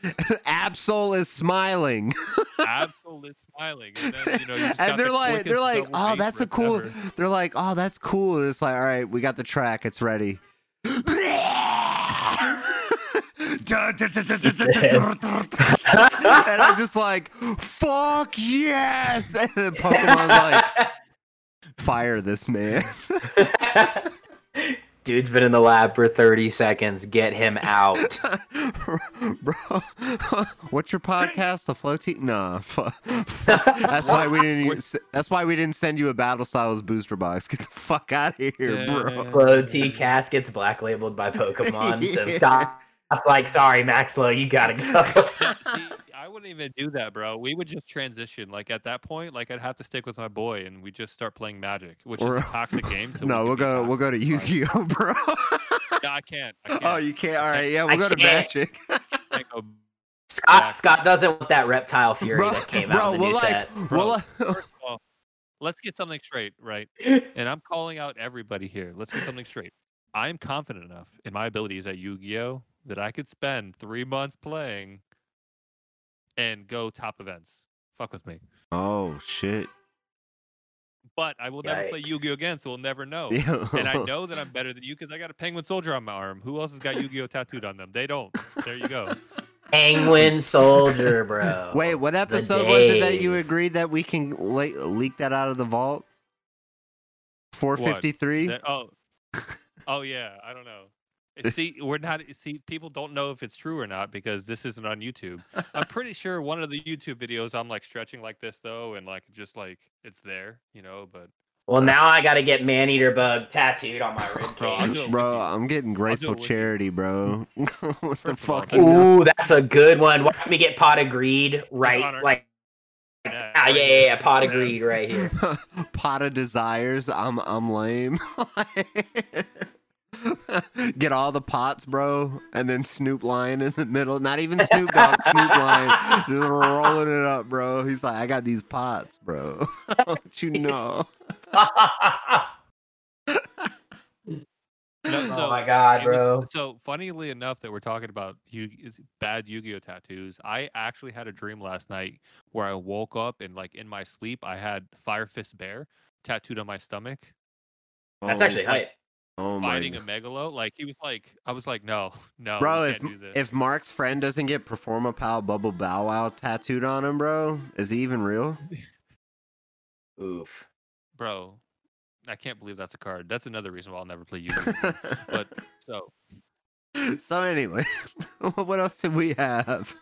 Absol is smiling. Absol is smiling. And then, you know, you and they're the like, quickest they're like, oh, that's a cool. ever." They're like, oh, that's cool. And it's like, all right, we got the track. It's ready. and I'm just like, fuck yes. *laughs* And then Pokemon's like, fire this man. *laughs* Dude's been in the lab for 30 seconds. Get him out. *laughs* Bro, what's your podcast? The Flow Team? Nah, fu- fu- that's why we didn't. Use, that's why we didn't send you a Battle Styles booster box. Get the fuck out of here, bro. FloTcast gets black labeled by Pokemon. Yeah. Then Scott's like, sorry, Maxlow, you gotta go. *laughs* See, I wouldn't even do that, bro. We would just transition. Like at that point, like I'd have to stick with my boy, and we just start playing Magic, which is a toxic *laughs* game. So no, we we'll can be go. We'll go to Yu-Gi-Oh, *laughs* bro. No, I can't. I oh, can't. oh, you can't. All right, yeah, we'll go to can't. Magic. can't Scott Scott doesn't want that reptile *laughs* fury Bro- that came bro, out in the we're new like, set. we're Bro, like- First of all, let's get something straight, right? And I'm calling out everybody here. Let's get something straight. I am confident enough in my abilities at Yu-Gi-Oh that I could spend three months playing and go top events. Fuck with me. oh shit. But I will never play Yu-Gi-Oh again, so we'll never *laughs* know. And I know that I'm better than you because I got a penguin soldier on my arm. Who else has got Yu-Gi-Oh tattooed on them? They don't. There you go. *laughs* Penguin soldier, bro. Wait, what The episode was it that you days. agreed that we can le- leak that out of the vault? 453? That- oh, oh yeah. I don't know. It- *laughs* See, we're not. See, people don't know if it's true or not because this isn't on YouTube. I'm *laughs* pretty sure one of the YouTube videos I'm like stretching like this though, and like just like it's there, you know. But Well, now I got to get man eater bug tattooed on my rib Bro, *laughs* I'll cage. do it with Bro, you. I'm getting graceful charity, bro. what the First of fuck? that- you know? Ooh, that's a good one. Watch me get Pot of Greed right, like Yeah, ah, yeah, yeah, yeah, pot Yeah. agreed right here. Pot of desires. I'm I'm lame. *laughs* Get all the pots, bro, and then Snoop Lion in the middle. Not even Snoop Dogg, Snoop Lion, just rolling it up, bro. He's like, I got these pots, bro. *laughs* Don't you know? No, oh so my god, it was- bro. So funnily enough that we're talking about Yu- bad Yu-Gi-Oh tattoos, I actually had a dream last night where I woke up and like in my sleep I had Fire Fist Bear tattooed on my stomach, That's Oh, actually like, hype. Oh my fighting a megalo. Like he was like, I was like, no, *laughs* no, Bro, if can't do this. if Mark's friend doesn't get Performapal Bubblebowwow tattooed on him, bro, is he even real? Oof. bro, I can't believe that's a card. That's another reason why I'll never play Yu-Gi-Oh. but *laughs* so so anyway, *laughs* what else did we have?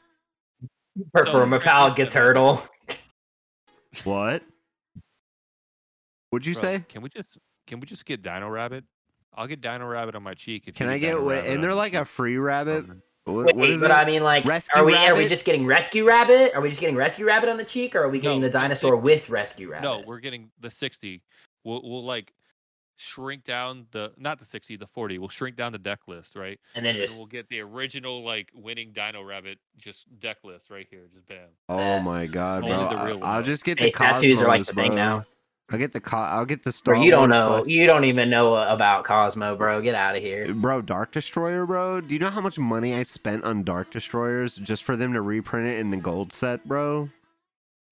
Performapal gets hurdle. What? What'd you bro, say? Can we just can we just get Dino Rabbit? I'll get Dino Rabbit on my cheek. If Can you I get? Dino Wait, and they're your like a free rabbit. What, Wait, what is but it? I mean, like, Rescue are we are we just getting rescue rabbit? Are we just getting rescue rabbit on the cheek, or are we getting No, the dinosaur six- with rescue rabbit? No, we're getting the 60. We'll, we'll like shrink down the not the 60, the 40. We'll shrink down the deck list, right? and then And just we'll get the original like winning Dino Rabbit just deck list right here. Just bam. Oh my god, Only bro! the I- real one, I'll just get the Face tattoos are like Cosmos, the thing now. I'll get the co- I'll get the Star Bro, you don't Wars, know. like- You don't even know about Cosmo, bro. Get out of here. Bro, Dark Destroyer, bro. Do you know how much money I spent on Dark Destroyers just for them to reprint it in the gold set, bro?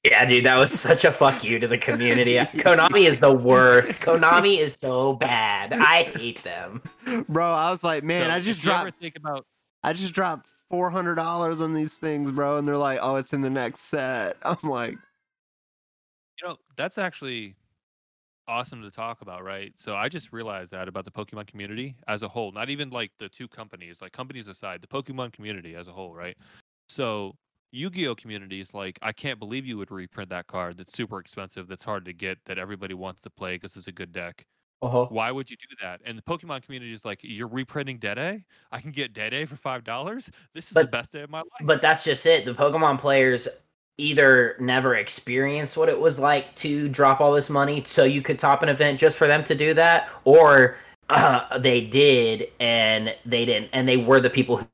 Yeah, dude, that was *laughs* such a fuck you to the community. Konami is the worst. *laughs* Konami is so bad. I hate them. Bro, I was like, man, So, I just if you ever dropped think about I just dropped four hundred dollars on these things, bro, and they're like, oh, it's in the next set. *laughs* I'm like, you know that's actually awesome to talk about right so i just realized that about the pokemon community as a whole not even like the two companies like companies aside the pokemon community as a whole right so yu-gi-oh community is like i can't believe you would reprint that card that's super expensive that's hard to get that everybody wants to play because it's a good deck Uh-huh. why would you do that and the pokemon community is like you're reprinting Dede? i can get Dede for five dollars this is the best day of my life But that's just it. The Pokemon players either never experienced what it was like to drop all this money so you could top an event just for them to do that, or uh, they did and they didn't, and they were the people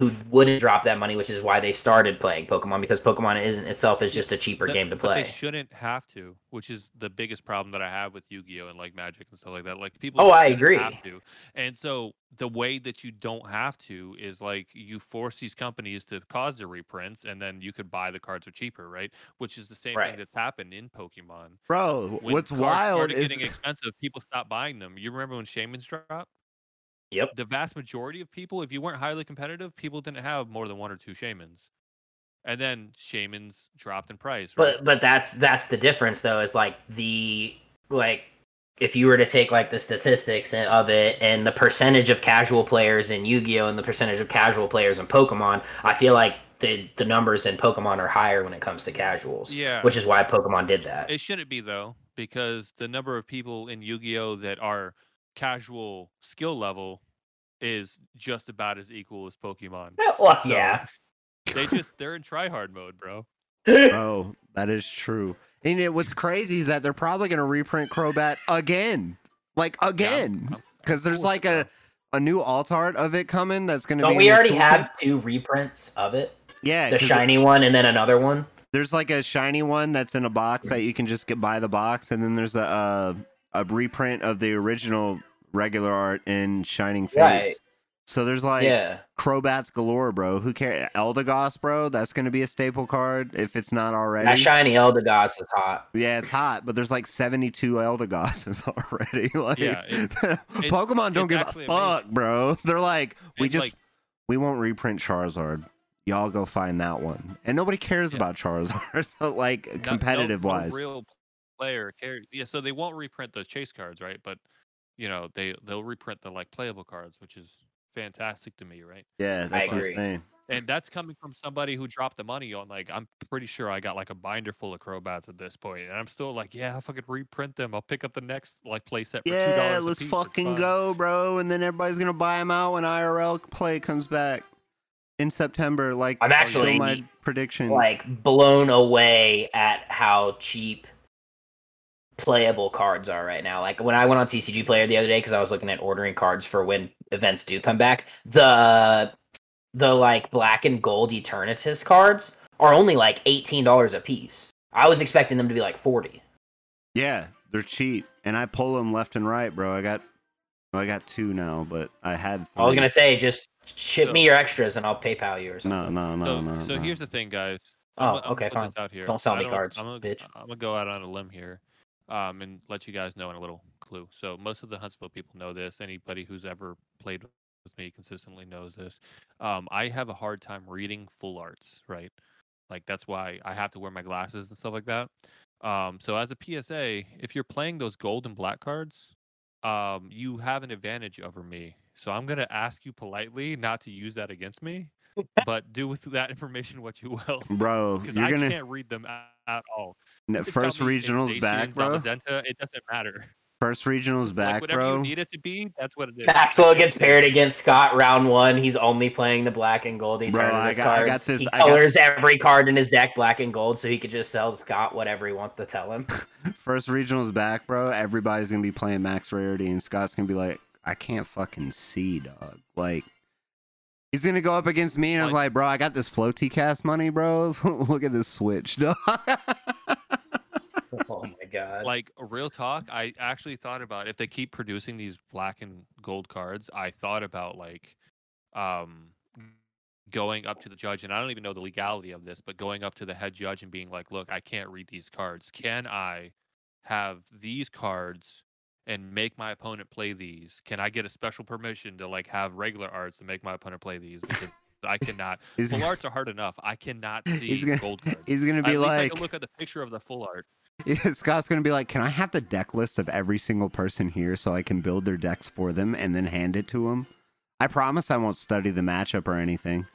who, who wouldn't drop that money, which is why they started playing Pokemon because Pokemon isn't itself is just a cheaper That- game to but play. They shouldn't have to, which is the biggest problem that I have with Yu-Gi-Oh and like Magic and stuff like that. Like people. Oh, I agree. Have to. And so the way that you don't have to is like you force these companies to cause the reprints, and then you could buy the cards for cheaper, right? Which is the same Right. thing that's happened in Pokemon. bro, When what's cards wild started is getting expensive, people stop buying them. You remember when Shaymins dropped? Yep. The vast majority of people, if you weren't highly competitive, people didn't have more than one or two Shaymins. And then Shaymins dropped in price, right? But but that's that's the difference though. Is like the like if you were to take like the statistics of it and the percentage of casual players in Yu-Gi-Oh and the percentage of casual players in Pokemon, I feel like the the numbers in Pokemon are higher when it comes to casuals. Yeah. Which is why Pokemon did that. It shouldn't be though, because the number of people in Yu-Gi-Oh that are casual skill level is just about as equal as Pokemon. well, So, yeah. *laughs* They just they're in tryhard mode, bro. oh, that is true. And it, what's crazy is that they're probably gonna reprint Crobat again, like again, I'm- because there's cool like a a new alt art of it coming that's gonna Don't be. we already toolkit. have two reprints of it? Yeah, the shiny one and then another one. there's like a shiny one that's in a box that you can just get buy the box, and then there's a uh, a reprint of the original regular art in Shining Fates. Right. So there's like yeah. Crobats galore, bro. Who cares? Eldegoss, bro. That's gonna be a staple card if it's not already. That shiny Eldegoss is hot. yeah, it's hot, but there's like 72 Eldegosses *laughs* already. *laughs* like, Yeah, *laughs* Pokemon don't it's give a fuck, amazing. bro. They're like, we It's just like- we won't reprint Charizard. Y'all go find that one, and nobody cares Yeah. about Charizard. so, like no- competitive no, no wise, real player care. Yeah, so they won't reprint the chase cards, right? But you know they they'll reprint the like playable cards, which is fantastic to me, right? yeah, that's what I'm agree. saying. And that's coming from somebody who dropped the money on like I'm pretty sure I got like a binder full of Crobats at this point, and I'm still like, yeah, if I could reprint them, I'll pick up the next like playset for two Yeah, dollars. let's fucking go, bro. And then everybody's gonna buy them out when IRL play comes back in September. Like, I'm oh, actually, my prediction. Like blown away at how cheap playable cards are right now. Like when I went on TCG Player the other day because I was looking at ordering cards for when events do come back. The the like black and gold Eternatus cards are only like eighteen dollars a piece. I was expecting them to be like forty. Yeah, they're cheap, and I pull them left and right, bro. I got, well, I got two now, but I had. I was gonna say just ship So- me your extras and I'll PayPal you or no, something. no, no, So, no. so no. here's the thing, guys. Oh, I'm, gonna- I'm okay, gonna fine. Out here. Don't sell I me cards, I'm gonna, bitch. I'm gonna go out on a limb here, um, and let you guys know in a little clue. So most of the Huntsville people know this. Anybody who's ever played with me consistently knows this. Um, I have a hard time reading full arts, right? Like that's why I have to wear my glasses and stuff like that. Um, so as a PSA, if you're playing those gold and black cards, um, you have an advantage over me. So I'm gonna ask you politely not to use that against me, *laughs* but do with that *laughs* information what you will. bro, Because I gonna can't read them at, at all. n- You could tell first regionals back, bro. Zamazenta, it doesn't matter. First regionals like back, whatever bro. you need it to be, that's what it is. Maxwell gets paired against Scott round one. He's only playing the black and gold Bro, Eternatus I got- I got cards. this- he I got- colors every card in his deck black and gold, so he could just sell Scott whatever he wants to tell him. *laughs* First regionals back, bro. Everybody's gonna be playing max rarity, and Scott's gonna be like, I can't fucking see, dog. Like, he's gonna go up against me, and I'm Like- like, bro, I got this floaty cast money, bro. *laughs* Look at this switch, *laughs* dog. oh my god! Like real talk, I actually thought about if they keep producing these black and gold cards, I thought about like um going up to the judge and I don't even know the legality of this, but going up to the head judge and being like, "Look, I can't read these cards. Can I have these cards and make my opponent play these? Can I get a special permission to like have regular arts to make my opponent play these because I cannot. *laughs* Full arts are hard enough. I cannot *laughs* see He's gonna- gold *laughs* cards. he's gonna At be least I like, can look at the picture of the full art. Yeah, Scott's gonna be like, "Can I have the deck list of every single person here so I can build their decks for them and then hand it to them?" I promise I won't study the matchup or anything.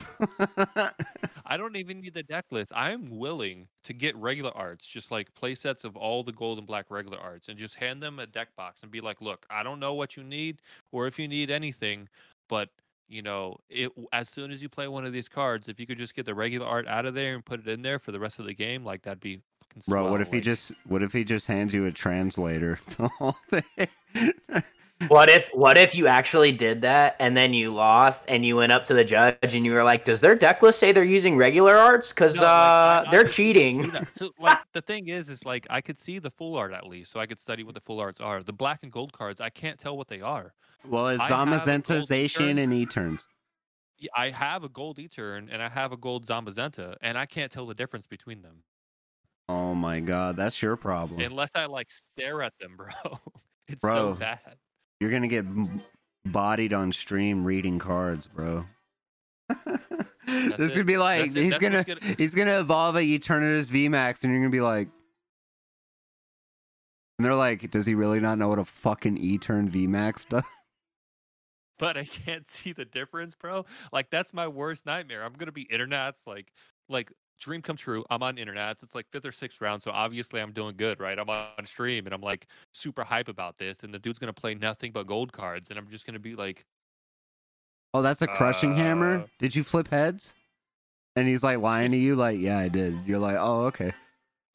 *laughs* I don't even need the deck list. I'm willing to get regular arts, just like play sets of all the gold and black regular arts, and just hand them a deck box and be like, "Look, I don't know what you need, or if you need anything, but you know, it as soon as you play one of these cards, if you could just get the regular art out of there and put it in there for the rest of the game, like that'd be fucking Bro, what if he just what if he just hands you a translator *laughs* the whole thing? What if what if you actually did that and then you lost and you went up to the judge and you were like, "Does their deck list say they're using regular arts? Because No, like, uh, I- I they're cheating." So like *laughs* the thing is, is like I could see the full art at least, so I could study what the full arts are. The black and gold cards, I can't tell what they are. well, it's I have a Zamazenta, gold Zacian, return. and E-turns. I have a gold E-turn and I have a gold Zamazenta, and I can't tell the difference between them Oh my god, that's your problem. unless I like stare at them, *laughs* bro. it's Bro. so bad. You're gonna get bodied on stream reading cards, bro. this it. could be like That's he's gonna, gonna- he's gonna evolve a Eternatus VMAX, and you're gonna be like, and they're like, does he really not know what a fucking E-turn VMAX *laughs* does? But I can't see the difference, bro. Like that's my worst nightmare. I'm gonna be internets, like like dream come true. I'm on internets. It's like fifth or sixth round, so obviously I'm doing good, right? I'm on stream and I'm like super hype about this, and the dude's gonna play nothing but gold cards, and I'm just gonna be like, Oh, that's a crushing hammer. Uh, Did you flip heads? And he's like lying to you, like, yeah, I did. You're like, oh, okay.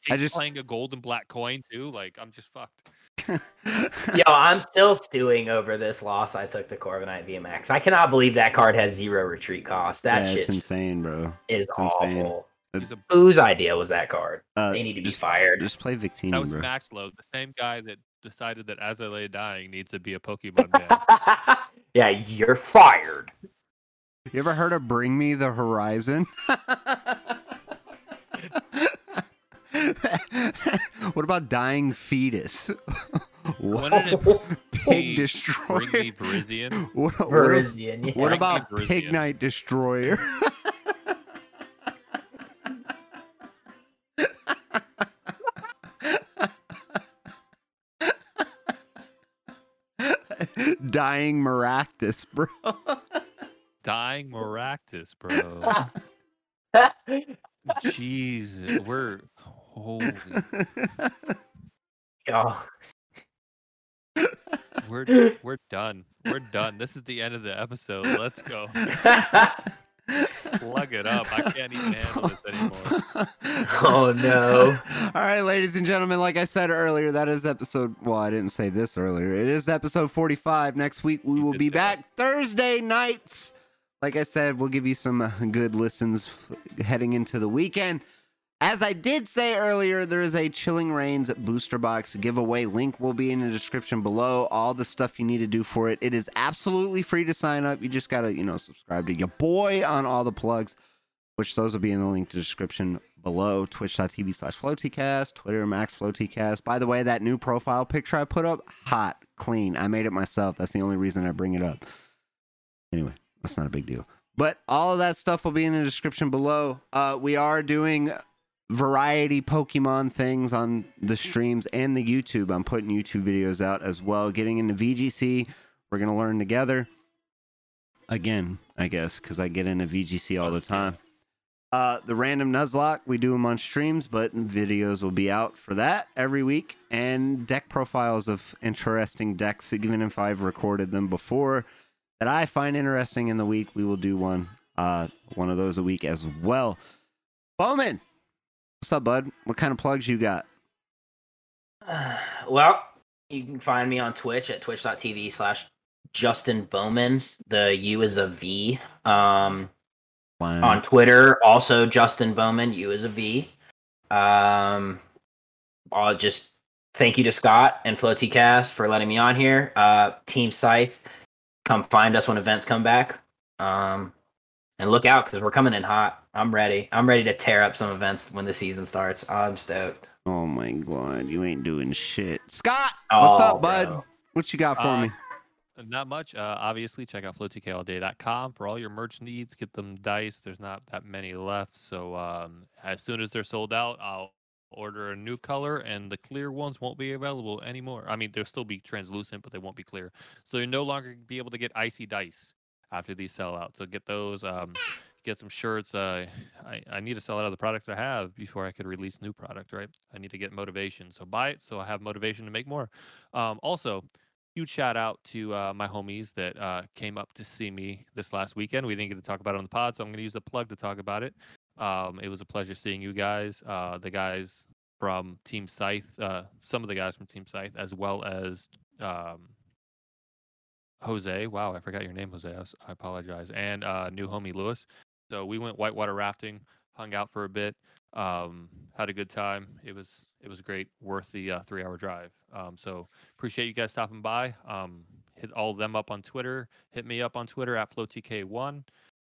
I he's just- playing a gold and black coin too. Like I'm just fucked. *laughs* Yo, I'm still stewing over this loss I took to Corviknight VMAX. I cannot believe that card has zero retreat cost. That yeah, shit it's just insane, bro. is It's insane. Awful. He's a, Whose idea was that card? Uh, They need to be just, fired. Just play Victini, that was bro. Max Load, the same guy that decided that As I Lay Dying needs to be a Pokemon ban. *laughs* yeah, you're fired. You ever heard of Bring Me the Horizon? *laughs* what about Dying Fetus? *laughs* When what? did it Pig be Destroyer. Bring me Verizian? What, what, Verizian, yeah. what about Verizian. Pig Night Destroyer? Dying Maractus, bro. *laughs* Dying Maractus, bro. Jeez, we're holy. Oh, *laughs* We're we're done. We're done. This is the end of the episode. Let's go. *laughs* Plug it up. I can't even handle this anymore. *laughs* Oh, no. *laughs* All right, ladies and gentlemen, like I said earlier, that is episode. Well, I didn't say this earlier. It is episode 45. Next week, we You will be that. back Thursday nights. Like I said, we'll give you some uh, good listens f- heading into the weekend. As I did say earlier, there is a Chilling Reigns booster box giveaway. Link will be in the description below. All the stuff you need to do for it. It is absolutely free to sign up. You just gotta, you know, subscribe to your boy on all the plugs, which those will be in the link to the description below. Twitch.tv slash FloTcast, Twitter Max FloatyCast. By the way, that new profile picture I put up, hot, clean. I made it myself. That's the only reason I bring it up. Anyway, that's not a big deal. But all of that stuff will be in the description below. Uh, we are doing variety Pokemon things on the streams and the YouTube. I'm putting YouTube videos out as well. Getting into VGC, we're gonna learn together. Again, I guess, because I get into VGC all the time. Uh, the random Nuzlocke, we do them on streams, but videos will be out for that every week. And deck profiles of interesting decks, even if I've recorded them before, that I find interesting in the week, we will do one, uh, one of those a week as well. Bowman, what's up, bud? What kind of plugs you got? *sighs* well, you can find me on Twitch at twitch.tv slash Justin Bowman. The U is a V. Um, Wow. on Twitter, also Justin Bowman, U is a V. Um, I'll just thank you to Scott and FloTcast for letting me on here. Uh, Team Scythe, come find us when events come back. Um, and look out because we're coming in hot. I'm ready. I'm ready to tear up some events when the season starts. I'm stoked. Oh my god, you ain't doing shit. Scott, what's Oh, up, bud? bro. What you got for Uh, me? Not much. Uh, obviously, check out flowtkallday.com for all your merch needs. Get them dice. There's not that many left. So um, as soon as they're sold out, I'll order a new color, and the clear ones won't be available anymore. I mean, they'll still be translucent, but they won't be clear. So you'll no longer be able to get icy dice after these sell out. So get those. Um, get some shirts. Uh, I, I need to sell out of the product I have before I could release new product, right? I need to get motivation. So buy it so I have motivation to make more. Um, also, huge shout out to uh, my homies that uh, came up to see me this last weekend. We didn't get to talk about it on the pod, so I'm going to use the plug to talk about it. Um, it was a pleasure seeing you guys, uh, the guys from Team Scythe, uh, some of the guys from Team Scythe, as well as um, Jose. Wow, I forgot your name, Jose. I, I apologize. And uh, new homie Lewis. So we went whitewater rafting, hung out for a bit, um, had a good time. It was it was great, worth the uh, three hour drive. Um, so appreciate you guys stopping by. Um, hit all of them up on Twitter. Hit me up on Twitter at FlowTK1.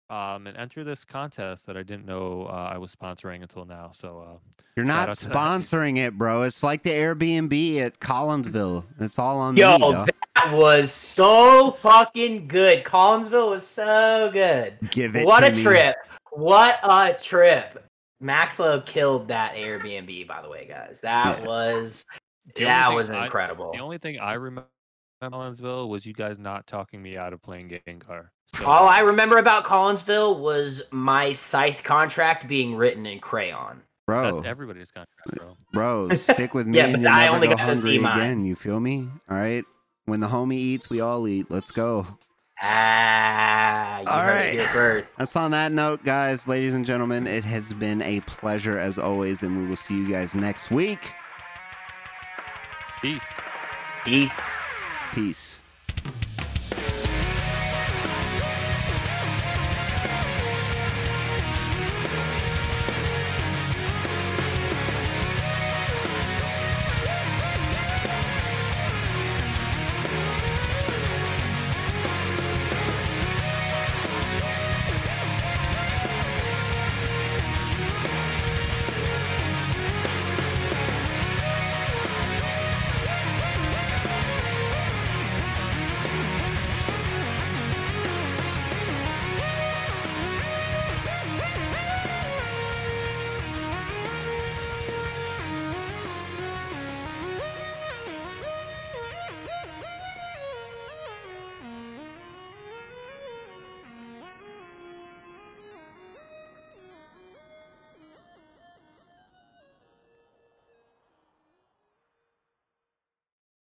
Um, and enter this contest that I didn't know uh, I was sponsoring until now. So uh, You're not out to that. sponsoring it, bro. It's like the Airbnb at Collinsville. It's all on Yo, me, though. That was so fucking good. Collinsville was so good. Give it What to a me. trip. What a trip. Maxlow killed that Airbnb, by the way, guys. That Yeah. was The that thing was I- incredible. the only thing I remember about Collinsville was you guys not talking me out of playing Gengar. So, All I remember about Collinsville was my scythe contract being written in crayon. Bro, that's everybody's contract, bro. bro, *laughs* stick with me Yeah, and but you'll I never only go got hungry again. You feel me? All right. When the homie eats, we all eat. Let's go. Ah, you All heard it here. *laughs* That's on that note, guys, ladies and gentlemen. It has been a pleasure as always, and we will see you guys next week. Peace. Peace. Peace.